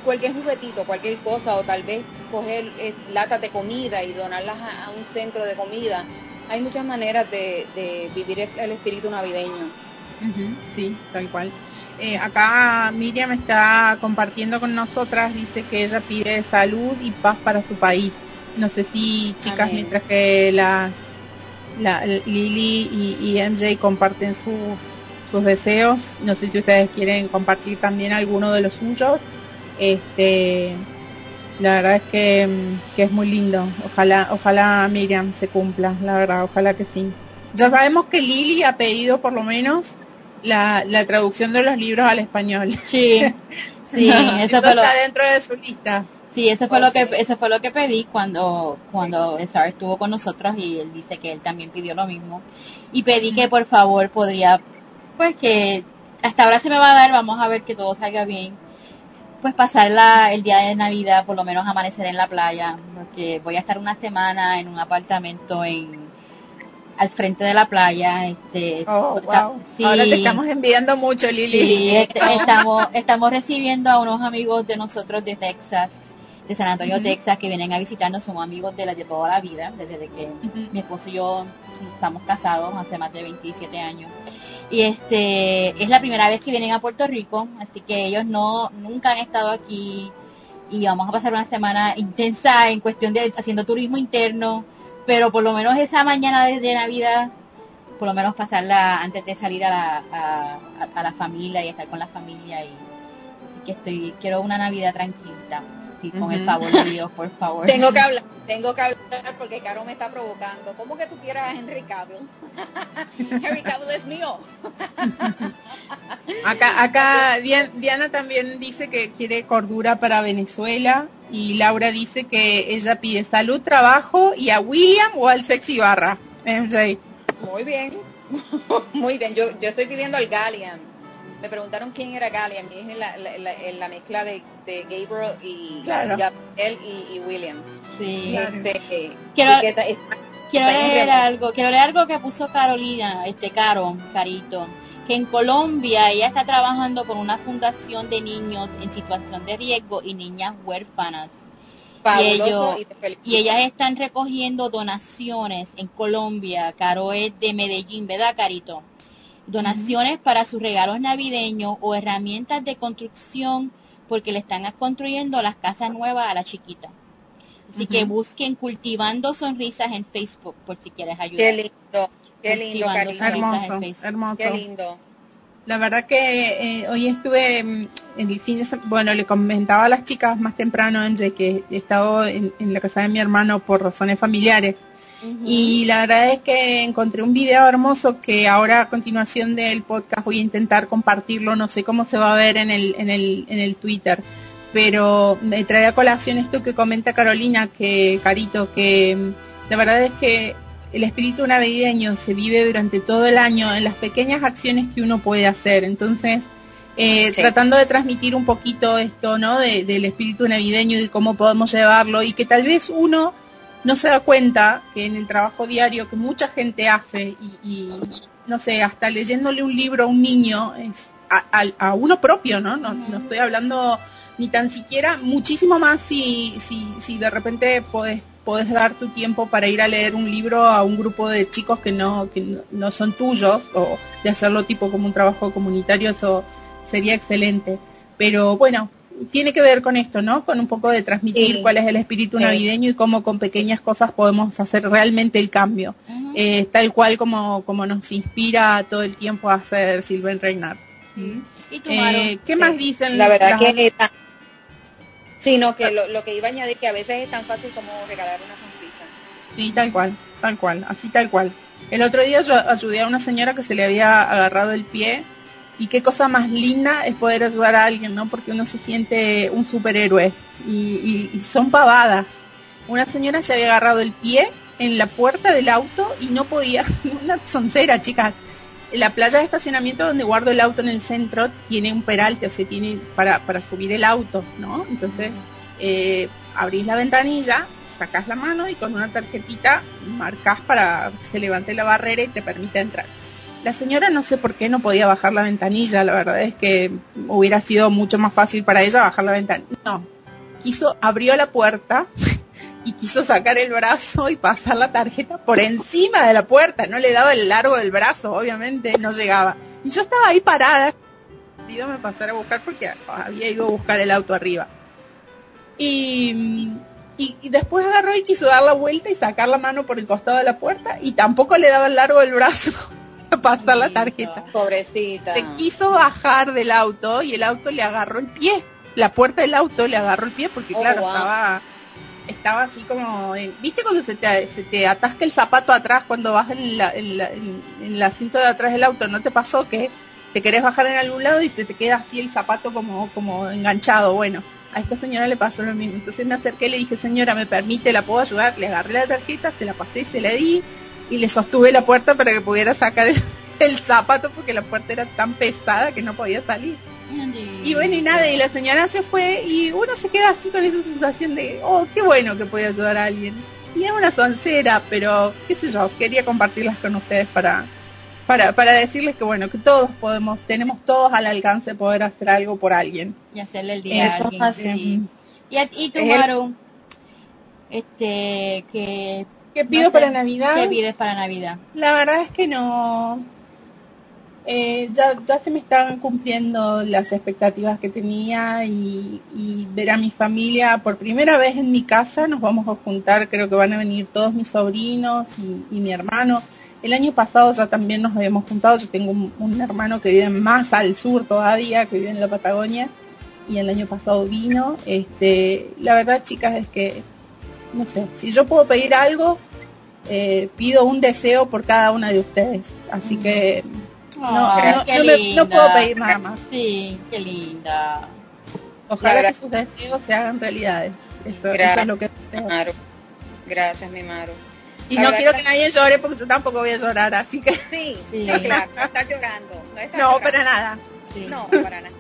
Speaker 3: cualquier juguetito, cualquier cosa o tal vez coger eh, latas de comida y donarlas a un centro de comida hay muchas maneras de, vivir el espíritu navideño.
Speaker 2: sí, tal cual. Eh, acá Miriam está compartiendo con nosotras, dice que ella pide salud y paz para su país. No sé si chicas, mientras que las la, Lili y, MJ comparten sus, sus deseos, no sé si ustedes quieren compartir también alguno de los suyos. Este, la verdad es que, es muy lindo. Ojalá, ojalá Miriam se cumpla, la verdad, ojalá que sí. Ya sabemos que Lili ha pedido por lo menos la, la traducción de los libros al español.
Speaker 1: Sí, sí, eso,
Speaker 2: está dentro de su lista.
Speaker 1: Sí, eso fue lo que eso fue lo que pedí cuando cuando Sar estuvo con nosotros y él dice que él también pidió lo mismo. Y pedí que por favor podría pues que hasta ahora se me va a dar, vamos a ver que todo salga bien. Pues pasar el día de Navidad, por lo menos amanecer en la playa, porque voy a estar una semana en un apartamento en al frente de la playa. Este,
Speaker 2: oh, sí, Ahora te estamos enviando mucho, Lili.
Speaker 1: Sí, este, estamos, estamos recibiendo a unos amigos de nosotros de Texas, de San Antonio, Texas, que vienen a visitarnos, son amigos de, la, de toda la vida, desde que mi esposo y yo estamos casados hace más de 27 años. Y este es la primera vez que vienen a Puerto Rico, así que ellos no nunca han estado aquí y vamos a pasar una semana intensa en cuestión de haciendo turismo interno, pero por lo menos esa mañana de, Navidad, por lo menos pasarla antes de salir a la, a, la familia y estar con la familia y así que estoy quiero una Navidad tranquila con el favor de Dios, por favor.
Speaker 3: Tengo que hablar, tengo que hablar porque Caro me está provocando. ¿Cómo que tú quieras a Henry Cavill? Henry Cavill es mío.
Speaker 2: acá, acá Diana también dice que quiere cordura para Venezuela y Laura dice que ella pide salud, trabajo y a William o al sexy barra.
Speaker 3: Muy bien, muy bien. Yo, yo estoy pidiendo al Gallian me preguntaron quién era Gali, a mí es la, la, mezcla de, Gabriel y Gabriel y, William.
Speaker 1: Sí. Este, quiero, leer algo, quiero leer algo que puso Carolina, este Caro, Carito, que en Colombia ella está trabajando con una fundación de niños en situación de riesgo y niñas huérfanas. Y, ellos, y, ellas están recogiendo donaciones en Colombia. Caro es de Medellín, ¿verdad, Carito? Donaciones para sus regalos navideños o herramientas de construcción porque le están construyendo las casas nuevas a la chiquita. Así que busquen Cultivando Sonrisas en Facebook por si quieres ayudar.
Speaker 3: Qué lindo, qué lindo,
Speaker 2: hermoso, hermoso.
Speaker 3: Qué lindo.
Speaker 2: La verdad que eh, hoy estuve mm, en el fin de semana, bueno, le comentaba a las chicas más temprano, que he estado en la casa de mi hermano por razones familiares y la verdad es que encontré un video hermoso que ahora a continuación del podcast voy a intentar compartirlo, no sé cómo se va a ver en el, en el, en el Twitter, pero me trae a colación esto que comenta Carolina, que Carito, que mm, la verdad es que el espíritu navideño se vive durante todo el año en las pequeñas acciones que uno puede hacer. Entonces, eh, tratando de transmitir un poquito esto, ¿no? del espíritu navideño y cómo podemos llevarlo y que tal vez uno no se da cuenta que en el trabajo diario que mucha gente hace y, no sé, hasta leyéndole un libro a un niño, es a, uno propio, ¿no? No, no estoy hablando ni tan siquiera, muchísimo más si, si, si de repente podés dar tu tiempo para ir a leer un libro a un grupo de chicos que no, que no son tuyos o de hacerlo tipo como un trabajo comunitario, eso sería excelente. Pero bueno, tiene que ver con esto, ¿no? Con un poco de transmitir cuál es el espíritu navideño y cómo con pequeñas cosas podemos hacer realmente el cambio, eh, tal cual como, como nos inspira todo el tiempo a hacer Silven Reinar. ¿Y eh, ¿Qué más dicen?
Speaker 3: La verdad que sino que lo, que iba a añadir que a veces es tan fácil como regalar una sonrisa.
Speaker 2: Sí, tal cual, tal cual, así tal cual. El otro día yo ayudé a una señora que se le había agarrado el pie y qué cosa más linda es poder ayudar a alguien, ¿no? Porque uno se siente un superhéroe y, son pavadas. Una señora se había agarrado el pie en la puerta del auto y no podía, una soncera, chicas. La playa de estacionamiento donde guardo el auto en el centro tiene un peralte, o sea, tiene para, subir el auto, ¿no? Entonces, eh, abrís la ventanilla, sacás la mano y con una tarjetita marcas para que se levante la barrera y te permite entrar. La señora no sé por qué no podía bajar la ventanilla, la verdad es que hubiera sido mucho más fácil para ella bajar la ventanilla. No, quiso, abrió la puerta y quiso sacar el brazo y pasar la tarjeta por encima de la puerta, no le daba el largo del brazo, obviamente no llegaba. Y yo estaba ahí parada, me pasar a buscar porque había ido a buscar el auto arriba. Y, y, y, después agarró y quiso dar la vuelta y sacar la mano por el costado de la puerta y tampoco le daba el largo del brazo pasar la tarjeta.
Speaker 3: Pobrecita.
Speaker 2: Se quiso bajar del auto y el auto le agarró el pie. La puerta del auto le agarró el pie porque oh, claro, estaba estaba así como, ¿viste cuando se te, se te atasca el zapato atrás cuando vas en, la, en, el asiento de atrás del auto? ¿No te pasó que te querés bajar en algún lado y se te queda así el zapato como, como enganchado? Bueno, a esta señora le pasó lo mismo. Entonces me acerqué y le dije, señora, ¿me permite? ¿La puedo ayudar? Le agarré la tarjeta, se la pasé se la di y le sostuve la puerta para que pudiera sacar el, zapato porque la puerta era tan pesada que no podía salir. Y bueno, y nada, y la señora se fue y uno se queda así con esa sensación de, oh, qué bueno que puede ayudar a alguien. Y es una soncera, pero qué sé yo, quería compartirlas con ustedes para, para, para decirles que bueno, que todos podemos, tenemos todos al alcance poder hacer algo por alguien.
Speaker 1: Y hacerle el día a alguien. Y, y tú, Maru, este, que
Speaker 2: ¿Qué pido para Navidad?
Speaker 1: ¿Qué pides para Navidad?
Speaker 2: La verdad es que no. Eh, ya, ya se me están cumpliendo las expectativas que tenía y, ver a mi familia por primera vez en mi casa. Nos vamos a juntar, creo que van a venir todos mis sobrinos y, mi hermano. El año pasado ya también nos habíamos juntado. Yo tengo un, un, hermano que vive más al sur todavía, que vive en la Patagonia. Y el año pasado vino. Este, la verdad, chicas, es que no sé, si yo puedo pedir algo, eh, pido un deseo por cada una de ustedes. Así que no, no, puedo pedir nada más.
Speaker 1: Sí, qué linda.
Speaker 2: Ojalá que sus deseos se hagan realidades. Eso, es lo que deseo.
Speaker 3: Gracias, mi Maru.
Speaker 2: Y no quiero que nadie llore porque yo tampoco voy a llorar, así que...
Speaker 3: Sí, sí. no, está llorando.
Speaker 2: No, para nada.
Speaker 3: No, para nada.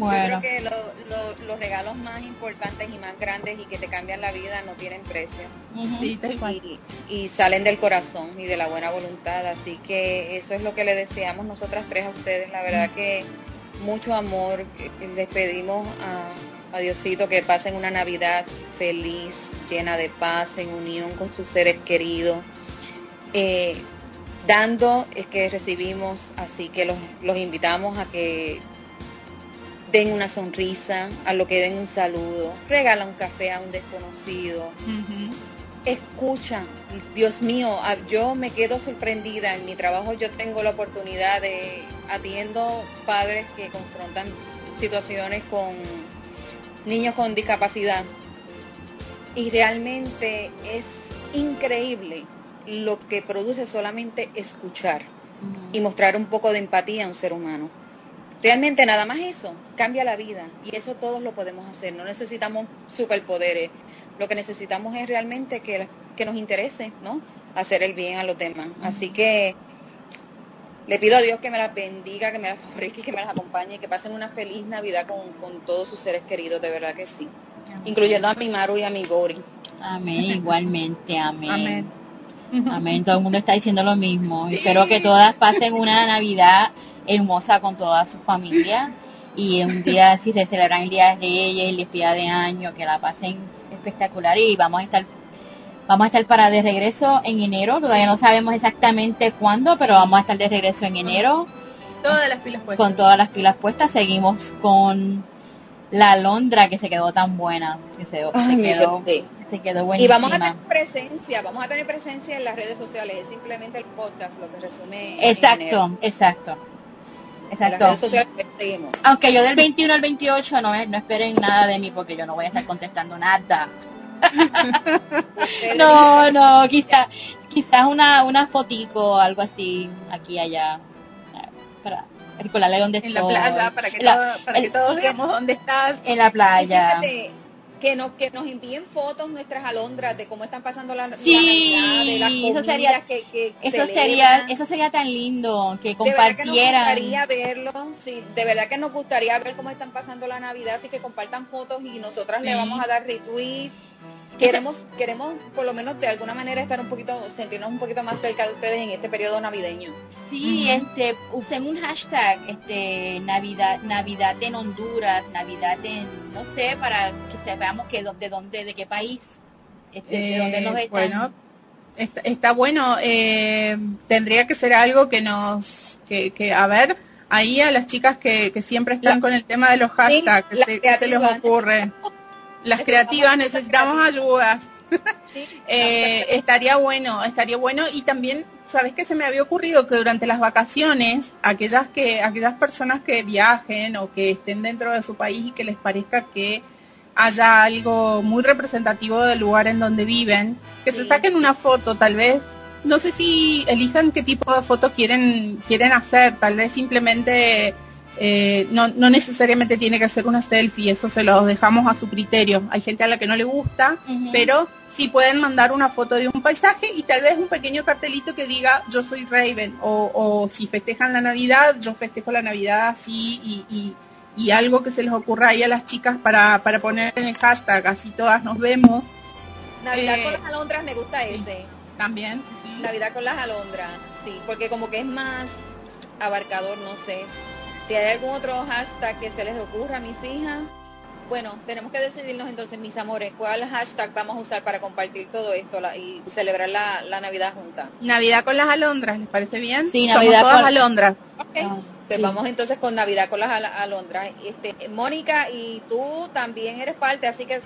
Speaker 3: Bueno. Yo creo que los regalos más importantes y más grandes y que te cambian la vida no tienen precio. y, salen del corazón y de la buena voluntad. Así que eso es lo que le deseamos nosotras tres a ustedes. La verdad que mucho amor. Les pedimos a, Diosito que pasen una Navidad feliz, llena de paz, en unión con sus seres queridos. Eh, dando es que recibimos, así que los, los invitamos a que den una sonrisa, a lo que den un saludo, regala un café a un desconocido, escucha, Dios mío, yo me quedo sorprendida, en mi trabajo yo tengo la oportunidad de atiendo padres que confrontan situaciones con niños con discapacidad. Y realmente es increíble lo que produce solamente escuchar y mostrar un poco de empatía a un ser humano. Realmente nada más eso cambia la vida y eso todos lo podemos hacer. No necesitamos superpoderes. Lo que necesitamos es realmente que, que nos interese, ¿no? Hacer el bien a los demás. Así que le pido a Dios que me las bendiga, que me las fabrique, que me las acompañe y que pasen una feliz Navidad con, todos sus seres queridos, de verdad que sí. Incluyendo a mi Maru y a mi Gori.
Speaker 1: Amén, igualmente, amén. Amén. Amén. Todo el mundo está diciendo lo mismo. Espero que todas pasen una Navidad hermosa con toda su familia y un día si se celebran el Día de Reyes, el día de Año, que la pasen espectacular y vamos a estar Vamos a estar para de regreso en enero, todavía no sabemos exactamente cuándo, pero vamos a estar de regreso en enero.
Speaker 2: Todas las pilas puestas.
Speaker 1: Con todas las pilas puestas, seguimos con la Londra que se quedó tan buena, que se, se quedó, se quedó buenísima.
Speaker 3: Y vamos a tener presencia, vamos a tener presencia en las redes sociales, es simplemente el podcast lo que resume.
Speaker 1: Exacto, exacto. Exacto. Aunque yo del 21 al 28 no, no esperen nada de mí porque yo no voy a estar contestando nada. no, no, quizás quizás una, una fotico o algo así, aquí allá, para recordarle dónde
Speaker 2: estoy. En la playa, para que, para que todos veamos dónde estás.
Speaker 1: En la playa
Speaker 3: que nos que nos envíen fotos nuestras alondras de cómo están pasando la,
Speaker 1: sí, de las eso sería
Speaker 3: que,
Speaker 1: eso sería eso sería tan lindo que compartieran
Speaker 3: de verdad que nos gustaría verlo sí de verdad que nos gustaría ver cómo están pasando la navidad así que compartan fotos y nosotras le vamos a dar retweet queremos queremos por lo menos de alguna manera estar un poquito sentirnos un poquito más cerca de ustedes en este periodo navideño.
Speaker 1: Sí este usen un hashtag este navidad navidad en Honduras navidad en no sé para que sepamos que de dónde de qué país este, de dónde nos
Speaker 2: eh, están. bueno está, bueno eh, tendría que ser algo que nos que, que a ver ahí a las chicas que, que siempre están con el tema de los hashtags que se les ocurre las creativas necesitamos ayudas. Eh, estaría bueno, estaría bueno. Y también, ¿sabes qué se me había ocurrido? Que durante las vacaciones, aquellas que, aquellas personas que viajen o que estén dentro de su país y que les parezca que haya algo muy representativo del lugar en donde viven, que se saquen una foto, tal vez, no sé si elijan qué tipo de foto quieren, quieren hacer, tal vez simplemente eh, no, no, necesariamente tiene que ser una selfie, eso se lo dejamos a su criterio. Hay gente a la que no le gusta, pero sí pueden mandar una foto de un paisaje y tal vez un pequeño cartelito que diga yo soy Raven o, si festejan la Navidad, yo festejo la Navidad así y, y, algo que se les ocurra ahí a las chicas para, para poner en el hashtag, así todas nos vemos.
Speaker 3: Navidad con eh, las alondras me gusta ese.
Speaker 2: También, sí, sí.
Speaker 3: Navidad con las alondras, sí, porque como que es más abarcador, no sé. Si hay algún otro hashtag que se les ocurra a mis hijas, bueno, tenemos que decidirnos entonces, mis amores, cuál hashtag vamos a usar para compartir todo esto y celebrar la, Navidad junta.
Speaker 2: Navidad con las alondras, ¿les parece bien?
Speaker 1: Sí, Navidad
Speaker 2: con las alondras.
Speaker 3: Okay. Ah, pues vamos entonces con Navidad con las alondras. Este, Mónica, y tú también eres parte, así que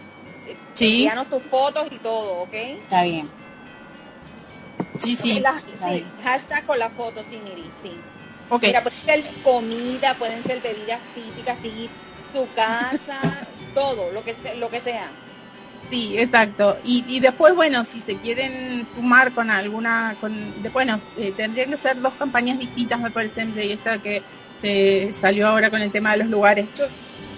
Speaker 1: sí.
Speaker 3: envíanos tus fotos y todo, ¿ok?
Speaker 1: Está bien.
Speaker 2: Sí, sí.
Speaker 3: sí, hashtag con las fotos, sí, Miri, sí. Mira, pueden ser comida, pueden ser bebidas típicas, tu casa, todo, lo que, lo que sea.
Speaker 2: Sí, exacto. Y, y después, bueno, si se quieren sumar con alguna, con, de, bueno, eh, tendrían que ser dos campañas distintas, me parece, MJ, esta que se salió ahora con el tema de los lugares. Yo,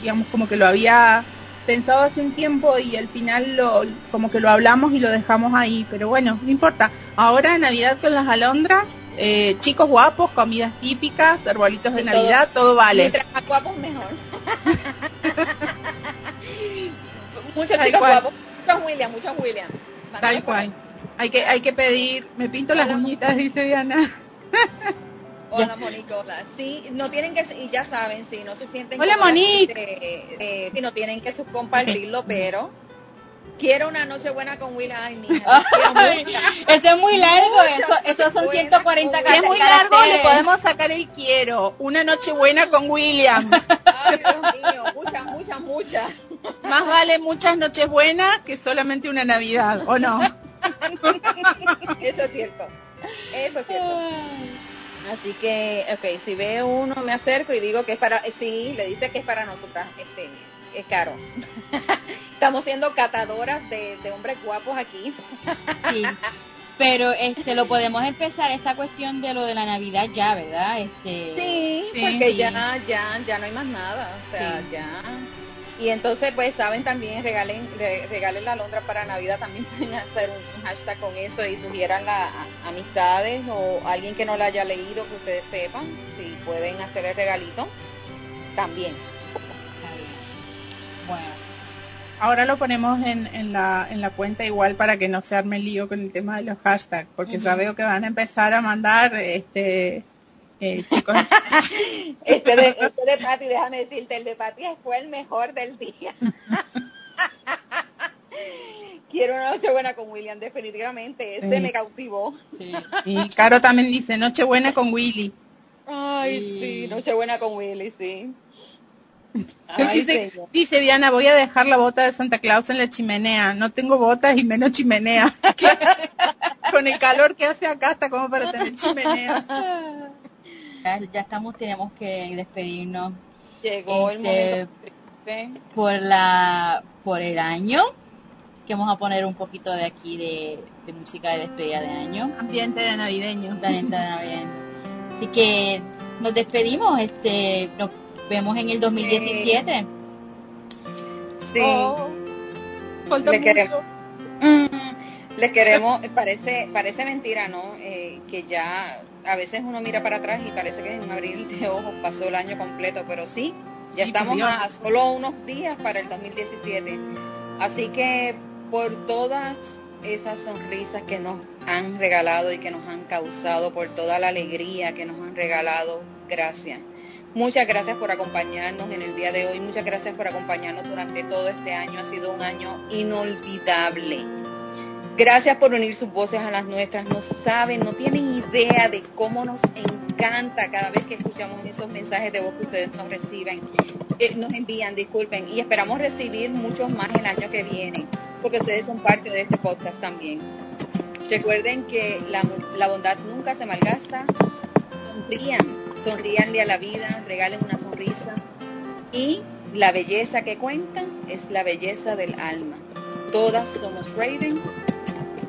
Speaker 2: digamos, como que lo había pensado hace un tiempo y al final lo, como que lo hablamos y lo dejamos ahí, pero bueno, no importa. Ahora Navidad con las alondras, eh, chicos guapos, comidas típicas, arbolitos de Navidad, todo, vale.
Speaker 3: Mientras más guapos mejor. muchos chicos guapos, muchos William, muchos William.
Speaker 2: Tal cual. Hay que, hay que pedir, me pinto las uñitas, dice Diana.
Speaker 3: Hola, Mónica, hola. Sí, no tienen que, y ya saben, si no se sienten...
Speaker 2: Hola, Monique.
Speaker 3: Eh, no tienen que compartirlo, pero quiero una noche buena con Will Ay,
Speaker 1: Eso es muy largo, eso, eso son 140
Speaker 2: caracteres. es muy largo, le podemos sacar el quiero. Una noche buena con William.
Speaker 3: Ay, Dios mío, muchas, muchas, muchas.
Speaker 2: Más vale muchas noches buenas que solamente una Navidad, ¿o no?
Speaker 3: Eso es cierto. Eso es cierto. Así que, ok, si veo uno me acerco y digo que es para, sí, le dice que es para nosotras, este, es caro. Estamos siendo catadoras de, hombres guapos aquí.
Speaker 1: sí. Pero este lo podemos empezar esta cuestión de lo de la Navidad ya, ¿verdad? Este
Speaker 3: Sí, porque ya ya ya no hay más nada, o sea, ya y entonces, pues, saben también, regalen, regalen la Londra para Navidad, también pueden hacer un, hashtag con eso y sugieran las amistades o alguien que no la haya leído, que ustedes sepan, si pueden hacer el regalito, también.
Speaker 2: Bueno. Ahora lo ponemos en, en, la, en la cuenta igual para que no se arme el lío con el tema de los hashtags, porque ya veo que van a empezar a mandar este eh, chicos.
Speaker 3: este, de, este de Pati, déjame decirte, el de Pati fue el mejor del día. quiero una Nochebuena con William, definitivamente. Ese
Speaker 2: Sí.
Speaker 3: me cautivó.
Speaker 1: Sí.
Speaker 2: Y Caro también dice, Nochebuena con Willy.
Speaker 3: Ay,
Speaker 1: Sí.
Speaker 3: sí, Nochebuena con Willy, sí. Ay,
Speaker 2: dice, Diana, voy a dejar la bota de Santa Claus en la chimenea. No tengo botas y menos chimenea. Con el calor que hace acá está como para tener chimenea.
Speaker 1: Ya, ya estamos, tenemos que despedirnos
Speaker 3: Llegó el
Speaker 1: Este-
Speaker 3: momento
Speaker 1: por la por el año. Que vamos a poner un poquito de aquí de, de música de despedida de año.
Speaker 2: Ambiente de navideño.
Speaker 1: Talento de Navidad. Así que nos despedimos, este, nos vemos en el 2017.
Speaker 3: Sí.
Speaker 2: Oh, falta
Speaker 3: Le
Speaker 2: mucho.
Speaker 3: queremos. Mm, Les queremos, parece, parece mentira, ¿no? Eh, que ya a veces uno mira para atrás y parece que en abril de ojos pasó el año completo, pero sí, ya
Speaker 2: Sí,
Speaker 3: estamos a solo unos días para el 2017. Así que por todas esas sonrisas que nos han regalado y que nos han causado, por toda la alegría que nos han regalado, gracias. Muchas gracias por acompañarnos en el día de hoy, muchas gracias por acompañarnos durante todo este año, ha sido un año inolvidable. Gracias por unir sus voces a las nuestras. No saben, no tienen idea de cómo nos encanta cada vez que escuchamos esos mensajes de voz que ustedes nos reciben, eh, nos envían, disculpen, y esperamos recibir muchos más el año que viene, porque ustedes son parte de este podcast también. Recuerden que la, la bondad nunca se malgasta. Sonríanle a la vida, regalen una sonrisa. Y la belleza que cuenta es la belleza del alma. Todas somos Raven.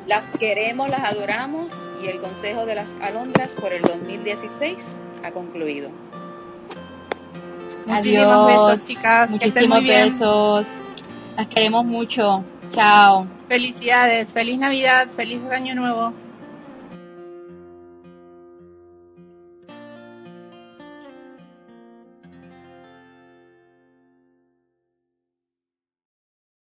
Speaker 3: Las queremos, las adoramos y el Consejo de las Alondras por el 2016 ha concluido.
Speaker 2: Muchísimos
Speaker 1: Adiós.
Speaker 2: besos, chicas. Que estén
Speaker 1: Muchísimos besos. Las queremos mucho. Chao.
Speaker 2: Felicidades. Feliz Navidad. Feliz Año Nuevo.